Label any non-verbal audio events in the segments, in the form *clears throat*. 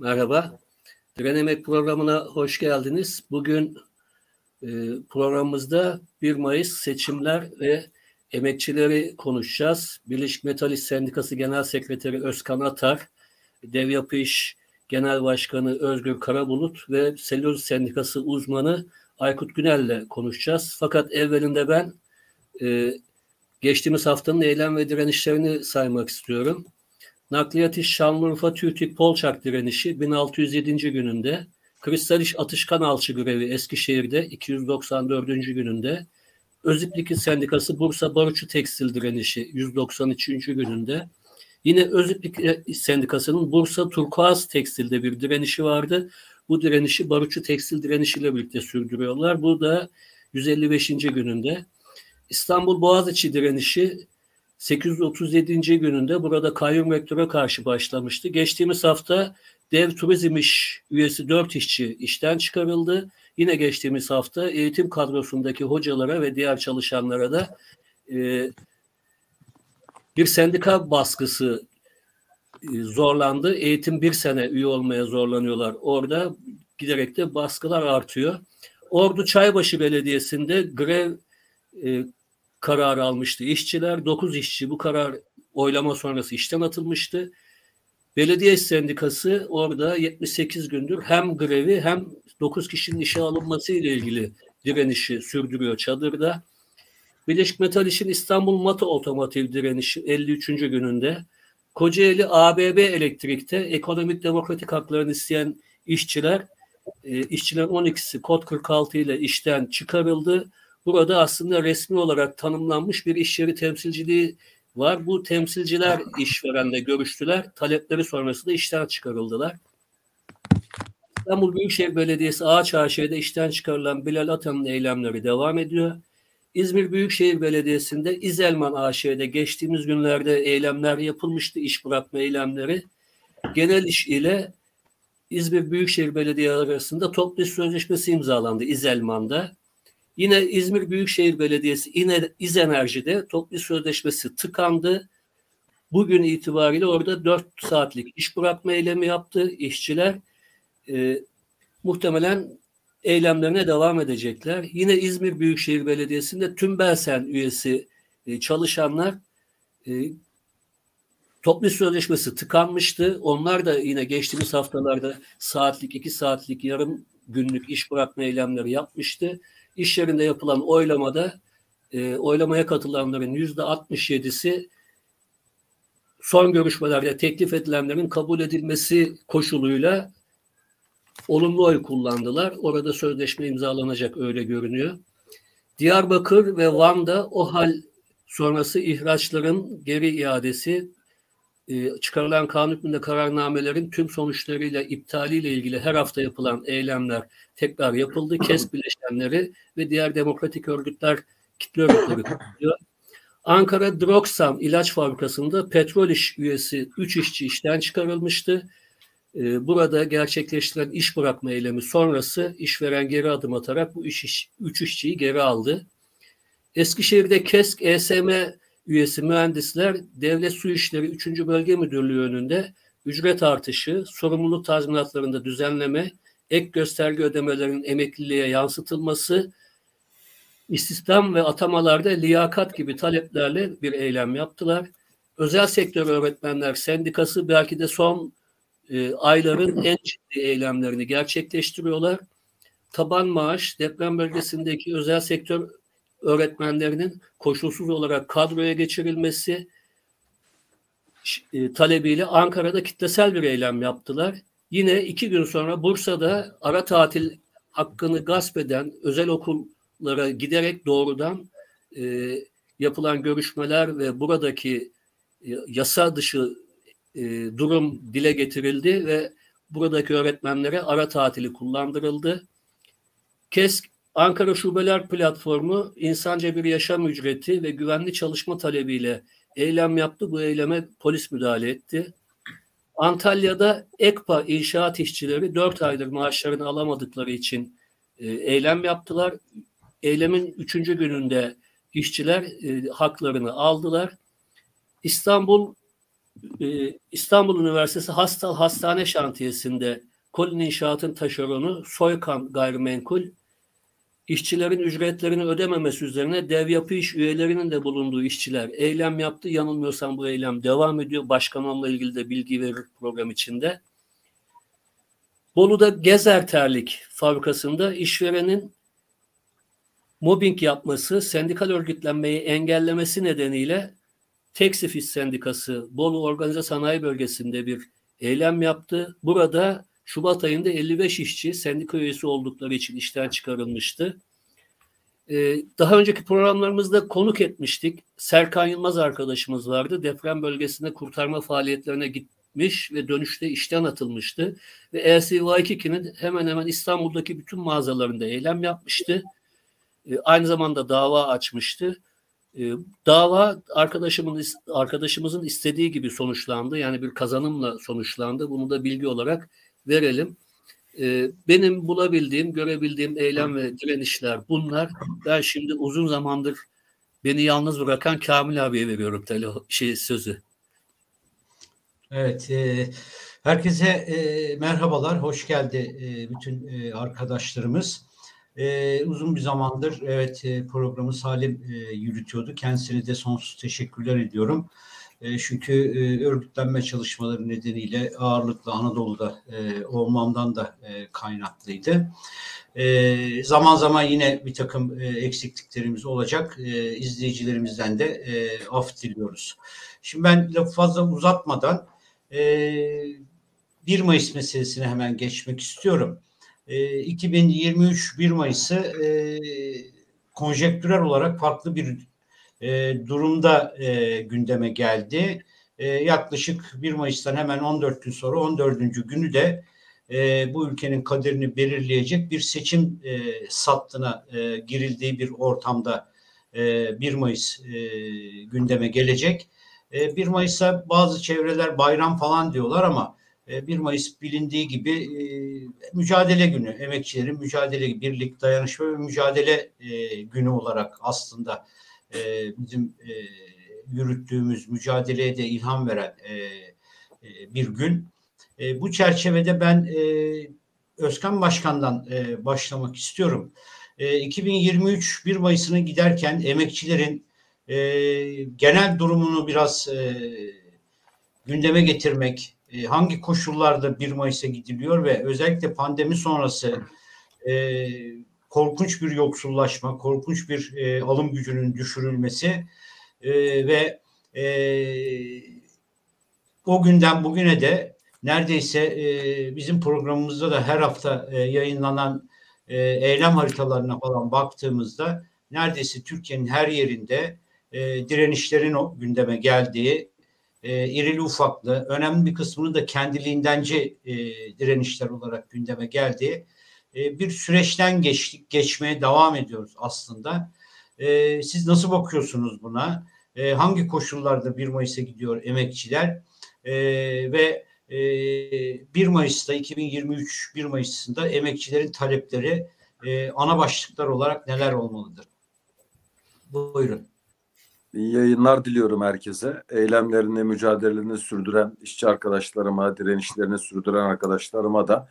Merhaba. Diren Emek programına hoş geldiniz. Bugün e, programımızda 1 Mayıs seçimler ve emekçileri konuşacağız. Birleşik Metal İş Sendikası Genel Sekreteri Özkan Atar, Dev Yapı İş Genel Başkanı Özgür Karabulut ve Selüloz Sendikası uzmanı Aykut Günel ile konuşacağız. Fakat evvelinde ben e, geçtiğimiz haftanın eylem ve direnişlerini saymak istiyorum. Nakliyat İş Şanlıurfa TÜTİK Polçak direnişi 1607. gününde, Kristal İş Atışkan Alçı grevi Eskişehir'de 294. gününde, Öziplik Sendikası Bursa Barutçu Tekstil direnişi 193. gününde, yine Öziplik Sendikası'nın Bursa Turkuaz Tekstil'de bir direnişi vardı. Bu direnişi Barutçu Tekstil direnişiyle birlikte sürdürüyorlar. Bu da 155. gününde. İstanbul Boğaziçi direnişi 837. gününde burada kayyum rektöre karşı başlamıştı. Geçtiğimiz hafta Dev Turizm İş üyesi 4 işçi işten çıkarıldı. Yine geçtiğimiz hafta eğitim kadrosundaki hocalara ve diğer çalışanlara da e, bir sendika baskısı e, zorlandı. Eğitim bir sene üye olmaya zorlanıyorlar. Orada giderek de baskılar artıyor. Ordu Çaybaşı Belediyesi'nde grev e, kararı almıştı işçiler. 9 işçi bu karar oylama sonrası işten atılmıştı. Belediye Sendikası orada 78 gündür hem grevi hem 9 kişinin işe alınması ile ilgili direnişi sürdürüyor çadırda. Birleşik Metal İş'in İstanbul Mata Otomotiv direnişi 53. gününde. Kocaeli ABB Elektrik'te ekonomik demokratik haklarını isteyen işçiler, e, işçilerin 12'si kod 46 ile işten çıkarıldı. Burada aslında resmi olarak tanımlanmış bir iş yeri temsilciliği var. Bu temsilciler *laughs* işverenle görüştüler. Talepleri sonrasında işten çıkarıldılar. İstanbul Büyükşehir Belediyesi Ağaç AŞ'de işten çıkarılan Bilal Atan'ın eylemleri devam ediyor. İzmir Büyükşehir Belediyesi'nde İzelman AŞ'de geçtiğimiz günlerde eylemler yapılmıştı, iş bırakma eylemleri. Genel iş ile İzmir Büyükşehir Belediye arasında toplu sözleşmesi imzalandı İzelman'da. Yine İzmir Büyükşehir Belediyesi yine İzenerji'de toplu sözleşmesi tıkandı. Bugün itibariyle orada 4 saatlik iş bırakma eylemi yaptı işçiler. E, muhtemelen eylemlerine devam edecekler. Yine İzmir Büyükşehir Belediyesi'nde tüm Belsen üyesi e, çalışanlar e, toplu sözleşmesi tıkanmıştı. Onlar da yine geçtiğimiz haftalarda saatlik, iki saatlik, yarım günlük iş bırakma eylemleri yapmıştı. İş yerinde yapılan oylamada e, oylamaya katılanların yüzde 67'si son görüşmelerde teklif edilenlerin kabul edilmesi koşuluyla olumlu oy kullandılar. Orada sözleşme imzalanacak öyle görünüyor. Diyarbakır ve Van'da o hal sonrası ihraçların geri iadesi, e, çıkarılan kanun hükmünde kararnamelerin tüm sonuçlarıyla iptaliyle ilgili her hafta yapılan eylemler tekrar yapıldı. KES *clears throat* bileşenleri ve diğer demokratik örgütler, kitle örgütleri katılıyor. Ankara Droxam ilaç fabrikasında petrol iş üyesi 3 işçi işten çıkarılmıştı. Ee, burada gerçekleştirilen iş bırakma eylemi sonrası işveren geri adım atarak bu üç, iş, üç işçiyi geri aldı. Eskişehir'de KESK ESM üyesi mühendisler Devlet Su İşleri 3. Bölge Müdürlüğü önünde ücret artışı, sorumluluk tazminatlarında düzenleme, ek gösterge ödemelerinin emekliliğe yansıtılması, istihdam ve atamalarda liyakat gibi taleplerle bir eylem yaptılar. Özel sektör öğretmenler sendikası belki de son e, ayların en ciddi eylemlerini gerçekleştiriyorlar. Taban maaş, deprem bölgesindeki özel sektör öğretmenlerinin koşulsuz olarak kadroya geçirilmesi e, talebiyle Ankara'da kitlesel bir eylem yaptılar. Yine iki gün sonra Bursa'da ara tatil hakkını gasp eden özel okullara giderek doğrudan e, yapılan görüşmeler ve buradaki e, yasa dışı e, durum dile getirildi ve buradaki öğretmenlere ara tatili kullandırıldı. KESK Ankara Şubeler Platformu insanca bir yaşam ücreti ve güvenli çalışma talebiyle eylem yaptı. Bu eyleme polis müdahale etti. Antalya'da EKPA inşaat işçileri 4 aydır maaşlarını alamadıkları için e, eylem yaptılar. Eylemin 3. gününde işçiler e, haklarını aldılar. İstanbul e, İstanbul Üniversitesi Hastal Hastane Şantiyesi'nde Kolin İnşaat'ın taşeronu Soykan Gayrimenkul işçilerin ücretlerini ödememesi üzerine dev yapı iş üyelerinin de bulunduğu işçiler eylem yaptı. Yanılmıyorsam bu eylem devam ediyor. Başkan ilgili de bilgi verir program içinde. Bolu'da Gezer Terlik fabrikasında işverenin mobbing yapması, sendikal örgütlenmeyi engellemesi nedeniyle Teksifis Sendikası Bolu Organize Sanayi Bölgesi'nde bir eylem yaptı. Burada Şubat ayında 55 işçi sendika üyesi oldukları için işten çıkarılmıştı. Ee, daha önceki programlarımızda konuk etmiştik. Serkan Yılmaz arkadaşımız vardı. Deprem bölgesinde kurtarma faaliyetlerine gitmiş ve dönüşte işten atılmıştı. Ve ESY2'nin hemen hemen İstanbul'daki bütün mağazalarında eylem yapmıştı. Ee, aynı zamanda dava açmıştı. Ee, dava arkadaşımın arkadaşımızın istediği gibi sonuçlandı. Yani bir kazanımla sonuçlandı. Bunu da bilgi olarak verelim. Ee, benim bulabildiğim, görebildiğim eylem ve direnişler bunlar. Ben şimdi uzun zamandır beni yalnız bırakan Kamil abiye veriyorum tele şey sözü. Evet, e, herkese e, merhabalar, hoş geldi e, bütün arkadaşlarımız. Uzun bir zamandır evet e, programı Salim yürütüyordu. Kendisine de sonsuz teşekkürler ediyorum. E, çünkü e, örgütlenme çalışmaları nedeniyle ağırlıklı Anadolu'da e, olmamdan da kaynaklıydı. Zaman zaman yine bir takım eksikliklerimiz olacak. E, izleyicilerimizden de af diliyoruz. Şimdi ben lafı fazla uzatmadan e, 1 Mayıs meselesine hemen geçmek istiyorum. E, 2023 1 Mayıs'ı e, konjektürel olarak farklı bir e, durumda e, gündeme geldi. E, yaklaşık 1 Mayıs'tan hemen 14 gün sonra 14. günü de e, bu ülkenin kaderini belirleyecek bir seçim e, sattına e, girildiği bir ortamda e, 1 Mayıs e, gündeme gelecek. E, 1 Mayıs'a bazı çevreler bayram falan diyorlar ama 1 e, Mayıs bilindiği gibi e, mücadele günü, emekçilerin mücadele, birlik, dayanışma ve mücadele e, günü olarak aslında e, bizim e, yürüttüğümüz mücadeleye de ilham veren e, e, bir gün. E, bu çerçevede ben e, Özkan Başkan'dan e, başlamak istiyorum. E, 2023 1 Mayıs'ına giderken emekçilerin e, genel durumunu biraz e, gündeme getirmek, e, hangi koşullarda 1 Mayıs'a gidiliyor ve özellikle pandemi sonrası e, korkunç bir yoksullaşma, korkunç bir e, alım gücünün düşürülmesi e, ve e, o günden bugüne de neredeyse e, bizim programımızda da her hafta e, yayınlanan e, eylem haritalarına falan baktığımızda neredeyse Türkiye'nin her yerinde e, direnişlerin o gündeme geldiği, e, irili ufaklı, önemli bir kısmını da kendiliğindenci e, direnişler olarak gündeme geldiği e, bir süreçten geçtik, geçmeye devam ediyoruz aslında. E, siz nasıl bakıyorsunuz buna? E, hangi koşullarda 1 Mayıs'a gidiyor emekçiler? Ve 1 Mayıs'ta 2023 1 Mayıs'ında emekçilerin talepleri ana başlıklar olarak neler olmalıdır? Buyurun. İyi yayınlar diliyorum herkese. Eylemlerini, mücadelelerini sürdüren işçi arkadaşlarıma, direnişlerini sürdüren arkadaşlarıma da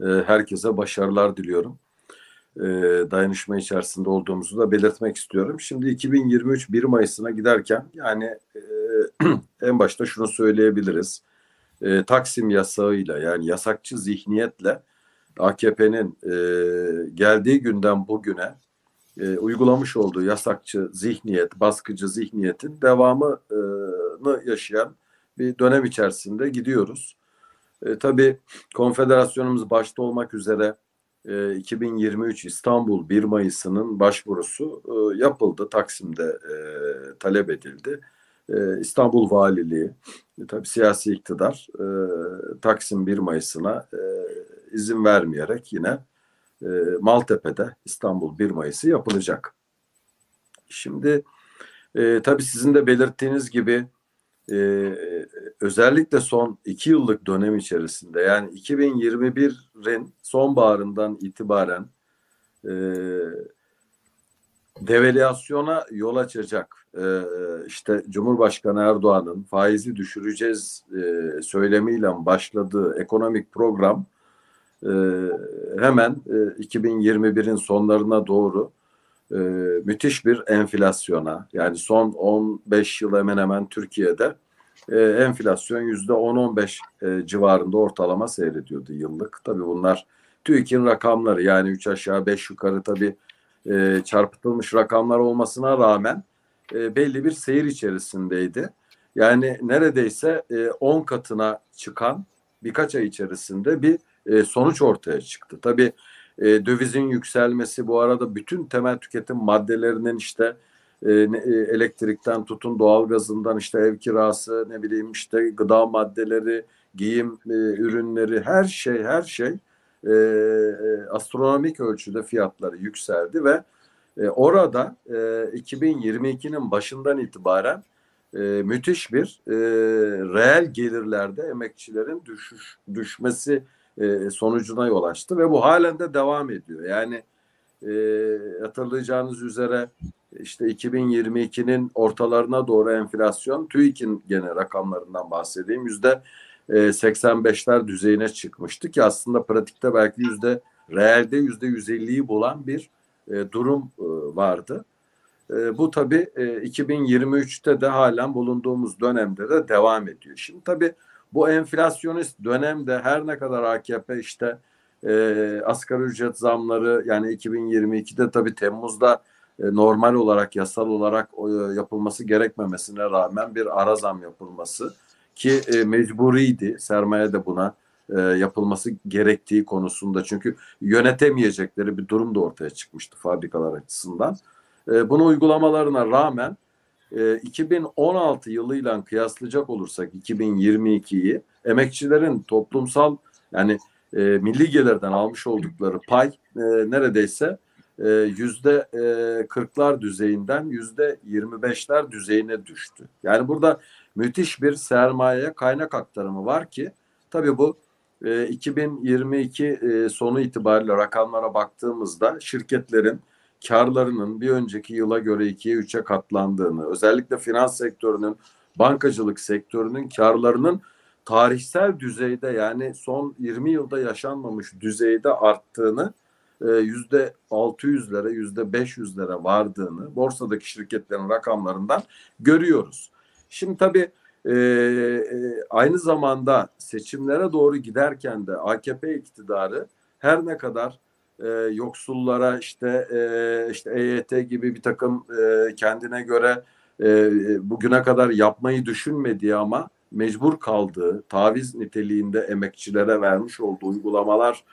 e, herkese başarılar diliyorum. E, dayanışma içerisinde olduğumuzu da belirtmek istiyorum. Şimdi 2023 1 Mayıs'ına giderken yani e, *clears throat* en başta şunu söyleyebiliriz. E, Taksim yasağıyla yani yasakçı zihniyetle AKP'nin e, geldiği günden bugüne e, uygulamış olduğu yasakçı zihniyet, baskıcı zihniyetin devamını yaşayan bir dönem içerisinde gidiyoruz. E, tabii konfederasyonumuz başta olmak üzere e, 2023 İstanbul 1 Mayıs'ının başvurusu e, yapıldı. Taksim'de e, talep edildi. E, İstanbul Valiliği, e, tabii siyasi iktidar e, Taksim 1 Mayıs'ına e, izin vermeyerek yine e, Maltepe'de İstanbul 1 Mayıs'ı yapılacak. Şimdi e, tabii sizin de belirttiğiniz gibi e, özellikle son iki yıllık dönem içerisinde yani 2021'in sonbaharından itibaren e, devalüasyona yol açacak e, işte Cumhurbaşkanı Erdoğan'ın faizi düşüreceğiz e, söylemiyle başladığı ekonomik program e, hemen e, 2021'in sonlarına doğru e, müthiş bir enflasyona yani son 15 yıl hemen hemen Türkiye'de e, enflasyon yüzde 10-15 e, civarında ortalama seyrediyordu yıllık. Tabii bunlar TÜİK'in rakamları yani 3 aşağı 5 yukarı tabii e, çarpıtılmış rakamlar olmasına rağmen e, belli bir seyir içerisindeydi. Yani neredeyse 10 e, katına çıkan birkaç ay içerisinde bir e, sonuç ortaya çıktı. Tabii e, dövizin yükselmesi bu arada bütün temel tüketim maddelerinin işte e, e, elektrikten tutun doğalgazından işte ev kirası ne bileyim işte gıda maddeleri, giyim e, ürünleri her şey her şey astronomik ölçüde fiyatları yükseldi ve orada e, 2022'nin başından itibaren müthiş bir reel gelirlerde emekçilerin düşüş, düşmesi sonucuna yol açtı ve bu halen de devam ediyor. Yani hatırlayacağınız üzere işte 2022'nin ortalarına doğru enflasyon TÜİK'in gene rakamlarından bahsedeyim yüzde 85'ler e, düzeyine çıkmıştı ki aslında pratikte belki yüzde reelde yüzde 150'yi bulan bir e, durum e, vardı. Bu tabii e, 2023'te de halen bulunduğumuz dönemde de devam ediyor. Şimdi tabii bu enflasyonist dönemde her ne kadar AKP işte asgari ücret zamları yani 2022'de tabii Temmuz'da normal olarak yasal olarak e, yapılması gerekmemesine rağmen bir ara zam yapılması ki e, mecburiydi sermaye de buna e, yapılması gerektiği konusunda çünkü yönetemeyecekleri bir durum da ortaya çıkmıştı fabrikalar açısından. E, bunu uygulamalarına rağmen e, 2016 yılıyla kıyaslayacak olursak 2022'yi emekçilerin toplumsal yani e, milli gelirden almış oldukları pay e, neredeyse e, yüzde e, kırklar düzeyinden yüzde yirmi beşler düzeyine düştü. Yani burada müthiş bir sermaye kaynak aktarımı var ki tabii bu 2022 e, sonu itibariyle rakamlara baktığımızda şirketlerin karlarının bir önceki yıla göre ikiye üçe katlandığını, özellikle finans sektörünün, bankacılık sektörünün karlarının tarihsel düzeyde yani son 20 yılda yaşanmamış düzeyde arttığını e, yüzde 600'lere yüzde 500'lere vardığını borsadaki şirketlerin rakamlarından görüyoruz. Şimdi tabii e, e, aynı zamanda seçimlere doğru giderken de AKP iktidarı her ne kadar e, yoksullara işte e, işte EYT gibi bir takım e, kendine göre e, bugüne kadar yapmayı düşünmediği ama mecbur kaldığı taviz niteliğinde emekçilere vermiş olduğu uygulamalar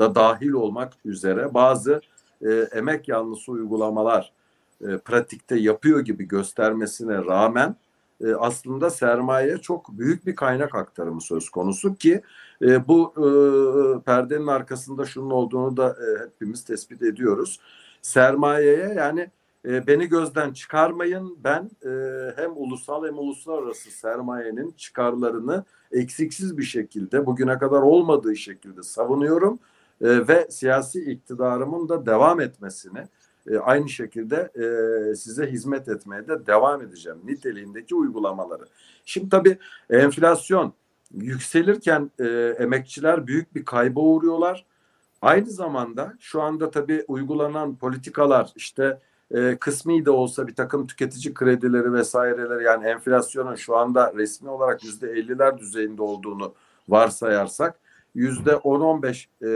da dahil olmak üzere bazı e, emek yanlısı uygulamalar e, pratikte yapıyor gibi göstermesine rağmen e, aslında sermaye çok büyük bir kaynak aktarımı söz konusu ki e, bu e, perdenin arkasında şunun olduğunu da e, hepimiz tespit ediyoruz. Sermayeye yani e, beni gözden çıkarmayın ben e, hem ulusal hem uluslararası sermayenin çıkarlarını eksiksiz bir şekilde bugüne kadar olmadığı şekilde savunuyorum e, ve siyasi iktidarımın da devam etmesini e, aynı şekilde e, size hizmet etmeye de devam edeceğim niteliğindeki uygulamaları. Şimdi tabii enflasyon yükselirken e, emekçiler büyük bir kayba uğruyorlar. Aynı zamanda şu anda tabii uygulanan politikalar işte e, kısmi de olsa bir takım tüketici kredileri vesaireleri yani enflasyonun şu anda resmi olarak yüzde elliler düzeyinde olduğunu varsayarsak yüzde on on beş e,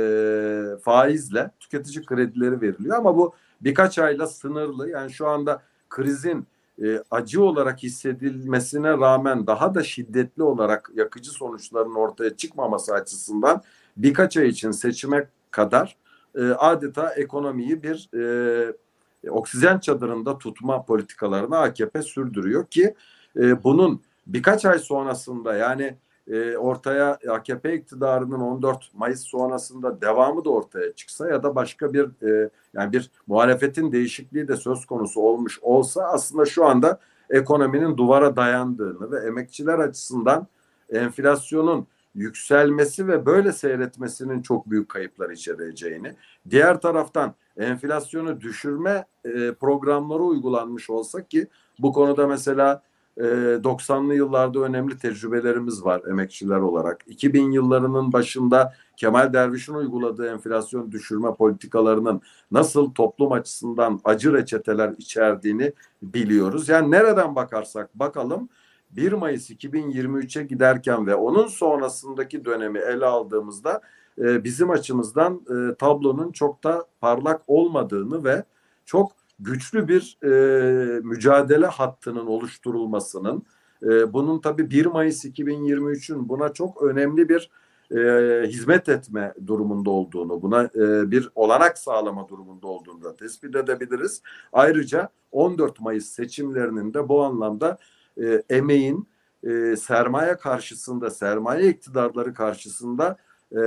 faizle tüketici kredileri veriliyor ama bu birkaç ayla sınırlı. Yani şu anda krizin e, acı olarak hissedilmesine rağmen daha da şiddetli olarak yakıcı sonuçların ortaya çıkmaması açısından birkaç ay için seçime kadar e, adeta ekonomiyi bir e, oksijen çadırında tutma politikalarını AKP sürdürüyor ki e, bunun birkaç ay sonrasında yani e, ortaya AKP iktidarının 14 Mayıs sonrasında devamı da ortaya çıksa ya da başka bir e, yani bir muhalefetin değişikliği de söz konusu olmuş olsa aslında şu anda ekonominin duvara dayandığını ve emekçiler açısından enflasyonun yükselmesi ve böyle seyretmesinin çok büyük kayıplar içereceğini, diğer taraftan enflasyonu düşürme e, programları uygulanmış olsa ki Bu konuda mesela 90'lı yıllarda önemli tecrübelerimiz var emekçiler olarak. 2000 yıllarının başında Kemal Derviş'in uyguladığı enflasyon düşürme politikalarının nasıl toplum açısından acı reçeteler içerdiğini biliyoruz. Yani nereden bakarsak bakalım 1 Mayıs 2023'e giderken ve onun sonrasındaki dönemi ele aldığımızda bizim açımızdan tablonun çok da parlak olmadığını ve çok güçlü bir e, mücadele hattının oluşturulmasının e, bunun tabii 1 Mayıs 2023'ün buna çok önemli bir e, hizmet etme durumunda olduğunu, buna e, bir olanak sağlama durumunda olduğunu da tespit edebiliriz. Ayrıca 14 Mayıs seçimlerinin de bu anlamda e, emeğin e, sermaye karşısında, sermaye iktidarları karşısında e,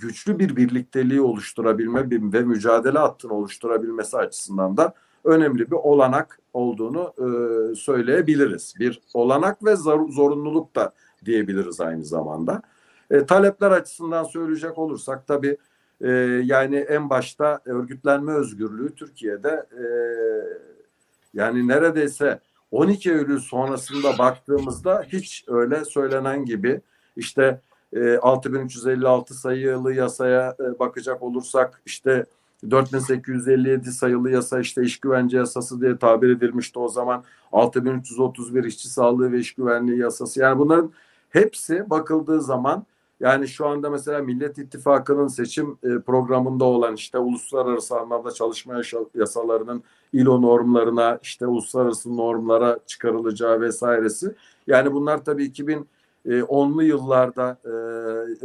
güçlü bir birlikteliği oluşturabilme ve mücadele hattını oluşturabilmesi açısından da önemli bir olanak olduğunu e, söyleyebiliriz. Bir olanak ve zor, zorunluluk da diyebiliriz aynı zamanda. E, talepler açısından söyleyecek olursak tabii e, yani en başta örgütlenme özgürlüğü Türkiye'de e, yani neredeyse 12 Eylül sonrasında baktığımızda hiç öyle söylenen gibi işte 6356 e, sayılı yasaya e, bakacak olursak işte 4857 sayılı yasa işte iş güvence yasası diye tabir edilmişti o zaman. 6331 işçi sağlığı ve iş güvenliği yasası. Yani bunların hepsi bakıldığı zaman yani şu anda mesela Millet İttifakı'nın seçim e, programında olan işte uluslararası anlamda çalışma yasalarının ILO normlarına işte uluslararası normlara çıkarılacağı vesairesi. Yani bunlar tabii 2000 e, onlu yıllarda e,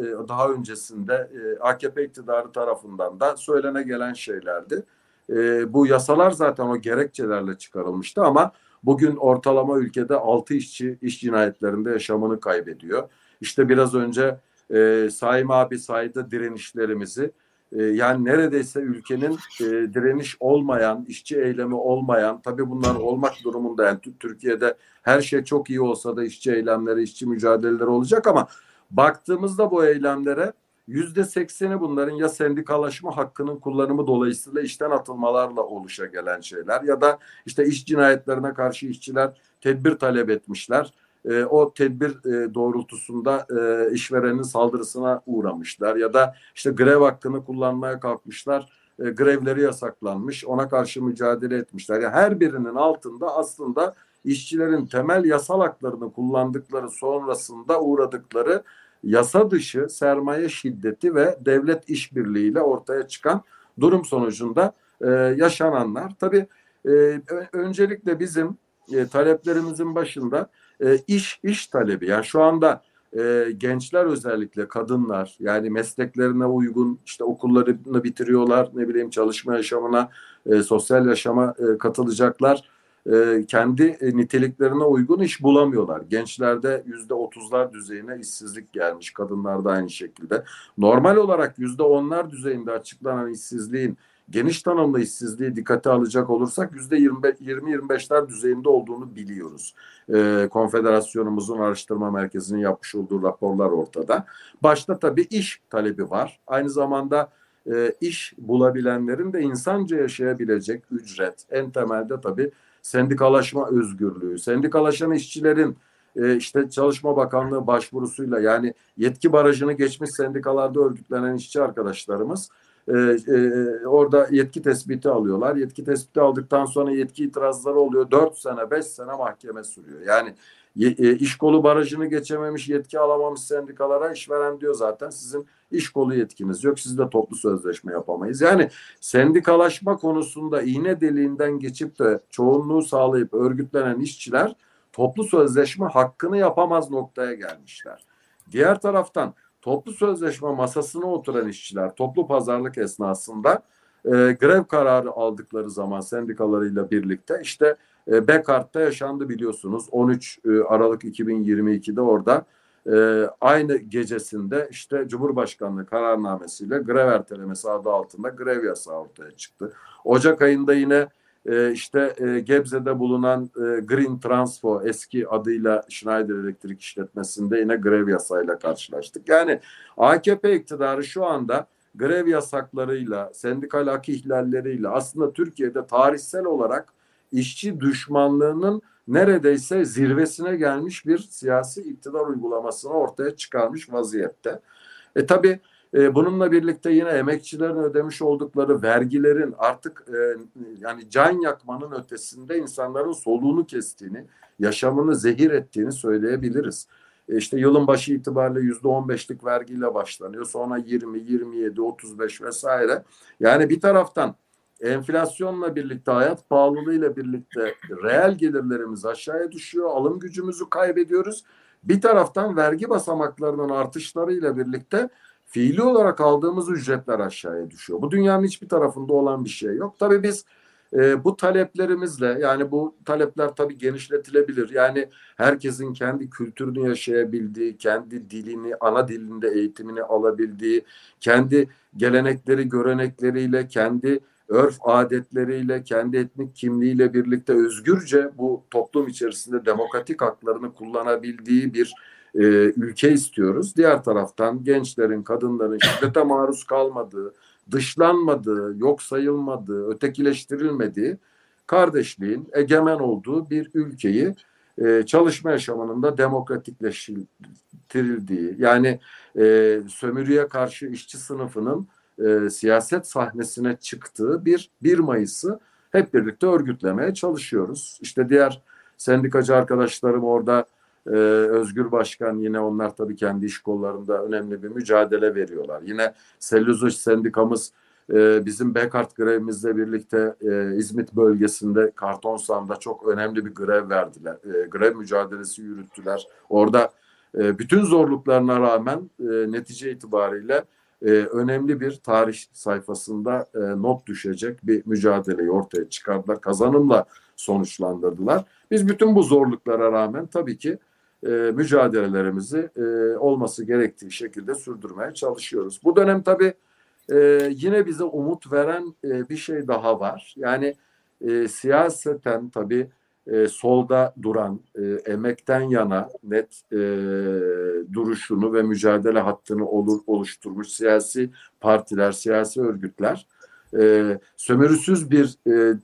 e, daha öncesinde e, AKP iktidarı tarafından da söylene gelen şeylerdi. E, bu yasalar zaten o gerekçelerle çıkarılmıştı ama bugün ortalama ülkede 6 işçi iş cinayetlerinde yaşamını kaybediyor. İşte biraz önce e, Saim abi saydı direnişlerimizi. E, yani neredeyse ülkenin e, direniş olmayan, işçi eylemi olmayan, tabii bunlar olmak durumunda yani Türkiye'de her şey çok iyi olsa da işçi eylemleri, işçi mücadeleleri olacak ama baktığımızda bu eylemlere yüzde sekseni bunların ya sendikalaşma hakkının kullanımı dolayısıyla işten atılmalarla oluşa gelen şeyler ya da işte iş cinayetlerine karşı işçiler tedbir talep etmişler e, o tedbir e, doğrultusunda e, işverenin saldırısına uğramışlar ya da işte grev hakkını kullanmaya kalkmışlar e, grevleri yasaklanmış ona karşı mücadele etmişler. Yani her birinin altında aslında işçilerin temel yasal haklarını kullandıkları sonrasında uğradıkları yasa dışı sermaye şiddeti ve devlet işbirliğiyle ortaya çıkan durum sonucunda e, yaşananlar. Tabii e, öncelikle bizim e, taleplerimizin başında e, iş iş talebi. Yani şu anda e, gençler özellikle kadınlar yani mesleklerine uygun işte okullarını bitiriyorlar ne bileyim çalışma yaşamına e, sosyal yaşama e, katılacaklar e, kendi e, niteliklerine uygun iş bulamıyorlar. Gençlerde yüzde otuzlar düzeyine işsizlik gelmiş kadınlarda aynı şekilde. Normal olarak yüzde onlar düzeyinde açıklanan işsizliğin geniş tanımlı işsizliği dikkate alacak olursak yüzde 20-25'ler düzeyinde olduğunu biliyoruz. E, konfederasyonumuzun araştırma merkezinin yapmış olduğu raporlar ortada. Başta tabii iş talebi var. Aynı zamanda e, iş bulabilenlerin de insanca yaşayabilecek ücret. En temelde tabii sendikalaşma özgürlüğü. Sendikalaşan işçilerin e, işte Çalışma Bakanlığı başvurusuyla yani yetki barajını geçmiş sendikalarda örgütlenen işçi arkadaşlarımız e, e, orada yetki tespiti alıyorlar. Yetki tespiti aldıktan sonra yetki itirazları oluyor. Dört sene, beş sene mahkeme sürüyor. Yani e, iş kolu barajını geçememiş, yetki alamamış sendikalara işveren diyor zaten sizin iş kolu yetkiniz yok. Siz de toplu sözleşme yapamayız. Yani sendikalaşma konusunda iğne deliğinden geçip de çoğunluğu sağlayıp örgütlenen işçiler toplu sözleşme hakkını yapamaz noktaya gelmişler. Diğer taraftan toplu sözleşme masasına oturan işçiler toplu pazarlık esnasında e, grev kararı aldıkları zaman sendikalarıyla birlikte işte e, Bekart'ta yaşandı biliyorsunuz 13 e, Aralık 2022'de orada e, aynı gecesinde işte Cumhurbaşkanlığı kararnamesiyle grev ertelemesi adı altında grev yasağı ortaya çıktı. Ocak ayında yine e, işte Gebze'de bulunan e, Green Transfo eski adıyla Schneider Elektrik işletmesinde yine grev yasayla karşılaştık. Yani AKP iktidarı şu anda grev yasaklarıyla, sendikal hak ihlalleriyle aslında Türkiye'de tarihsel olarak işçi düşmanlığının neredeyse zirvesine gelmiş bir siyasi iktidar uygulamasını ortaya çıkarmış vaziyette. E tabi e, bununla birlikte yine emekçilerin ödemiş oldukları vergilerin artık e, yani can yakmanın ötesinde insanların soluğunu kestiğini, yaşamını zehir ettiğini söyleyebiliriz. E işte yılın başı itibariyle yüzde on beşlik vergiyle başlanıyor. Sonra 20, 27, 35 vesaire. Yani bir taraftan enflasyonla birlikte hayat pahalılığıyla birlikte reel gelirlerimiz aşağıya düşüyor. Alım gücümüzü kaybediyoruz. Bir taraftan vergi basamaklarının artışlarıyla birlikte fiili olarak aldığımız ücretler aşağıya düşüyor. Bu dünyanın hiçbir tarafında olan bir şey yok. Tabii biz e, bu taleplerimizle yani bu talepler tabii genişletilebilir. Yani herkesin kendi kültürünü yaşayabildiği, kendi dilini, ana dilinde eğitimini alabildiği, kendi gelenekleri, görenekleriyle, kendi örf adetleriyle, kendi etnik kimliğiyle birlikte özgürce bu toplum içerisinde demokratik haklarını kullanabildiği bir e, ülke istiyoruz. Diğer taraftan gençlerin, kadınların şiddete maruz kalmadığı, dışlanmadığı, yok sayılmadığı, ötekileştirilmediği, kardeşliğin egemen olduğu bir ülkeyi e, çalışma yaşamının da demokratikleştirildiği, yani e, sömürüye karşı işçi sınıfının e, siyaset sahnesine çıktığı bir 1 Mayıs'ı hep birlikte örgütlemeye çalışıyoruz. İşte diğer sendikacı arkadaşlarım orada e, Özgür Başkan yine onlar tabii kendi iş kollarında önemli bir mücadele veriyorlar. Yine Selüloz Sendikamız e, bizim Bekart grevimizle birlikte e, İzmit bölgesinde Kartonsan'da çok önemli bir grev verdiler. E, grev mücadelesi yürüttüler. Orada e, bütün zorluklarına rağmen e, netice itibariyle e, önemli bir tarih sayfasında e, not düşecek bir mücadeleyi ortaya çıkardılar. Kazanımla sonuçlandırdılar. Biz bütün bu zorluklara rağmen tabii ki e, mücadelelerimizi e, olması gerektiği şekilde sürdürmeye çalışıyoruz. Bu dönem tabii e, yine bize umut veren e, bir şey daha var. Yani e, siyaseten tabii e, solda duran, e, emekten yana net e, duruşunu ve mücadele hattını olur, oluşturmuş siyasi partiler, siyasi örgütler e, sömürüsüz bir e,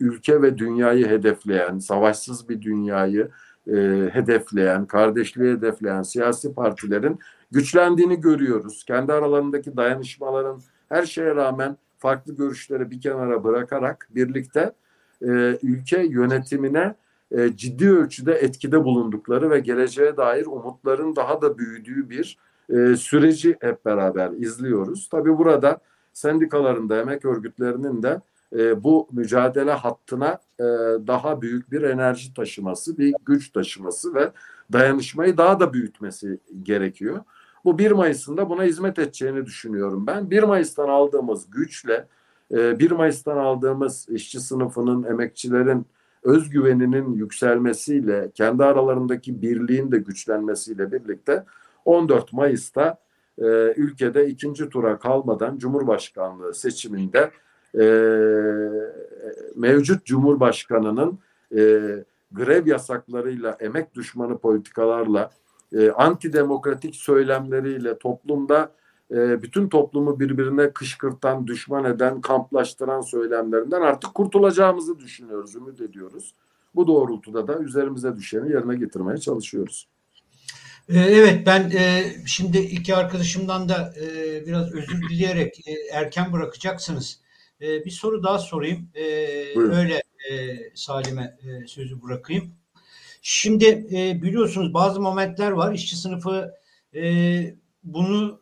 ülke ve dünyayı hedefleyen, savaşsız bir dünyayı e, hedefleyen, kardeşliği hedefleyen siyasi partilerin güçlendiğini görüyoruz. Kendi aralarındaki dayanışmaların her şeye rağmen farklı görüşleri bir kenara bırakarak birlikte e, ülke yönetimine e, ciddi ölçüde etkide bulundukları ve geleceğe dair umutların daha da büyüdüğü bir e, süreci hep beraber izliyoruz. Tabii burada sendikaların da emek örgütlerinin de e, bu mücadele hattına e, daha büyük bir enerji taşıması, bir güç taşıması ve dayanışmayı daha da büyütmesi gerekiyor. Bu 1 Mayıs'ında buna hizmet edeceğini düşünüyorum ben. 1 Mayıs'tan aldığımız güçle 1 ee, Mayıs'tan aldığımız işçi sınıfının, emekçilerin özgüveninin yükselmesiyle, kendi aralarındaki birliğin de güçlenmesiyle birlikte 14 Mayıs'ta e, ülkede ikinci tura kalmadan Cumhurbaşkanlığı seçiminde e, mevcut Cumhurbaşkanı'nın e, grev yasaklarıyla, emek düşmanı politikalarla, e, antidemokratik söylemleriyle toplumda e, bütün toplumu birbirine kışkırtan, düşman eden, kamplaştıran söylemlerinden artık kurtulacağımızı düşünüyoruz, ümit ediyoruz. Bu doğrultuda da üzerimize düşeni yerine getirmeye çalışıyoruz. E, evet ben e, şimdi iki arkadaşımdan da e, biraz özür dileyerek e, erken bırakacaksınız. E, bir soru daha sorayım. E, öyle e, Salim'e e, sözü bırakayım. Şimdi e, biliyorsunuz bazı momentler var. İşçi sınıfı e, bunu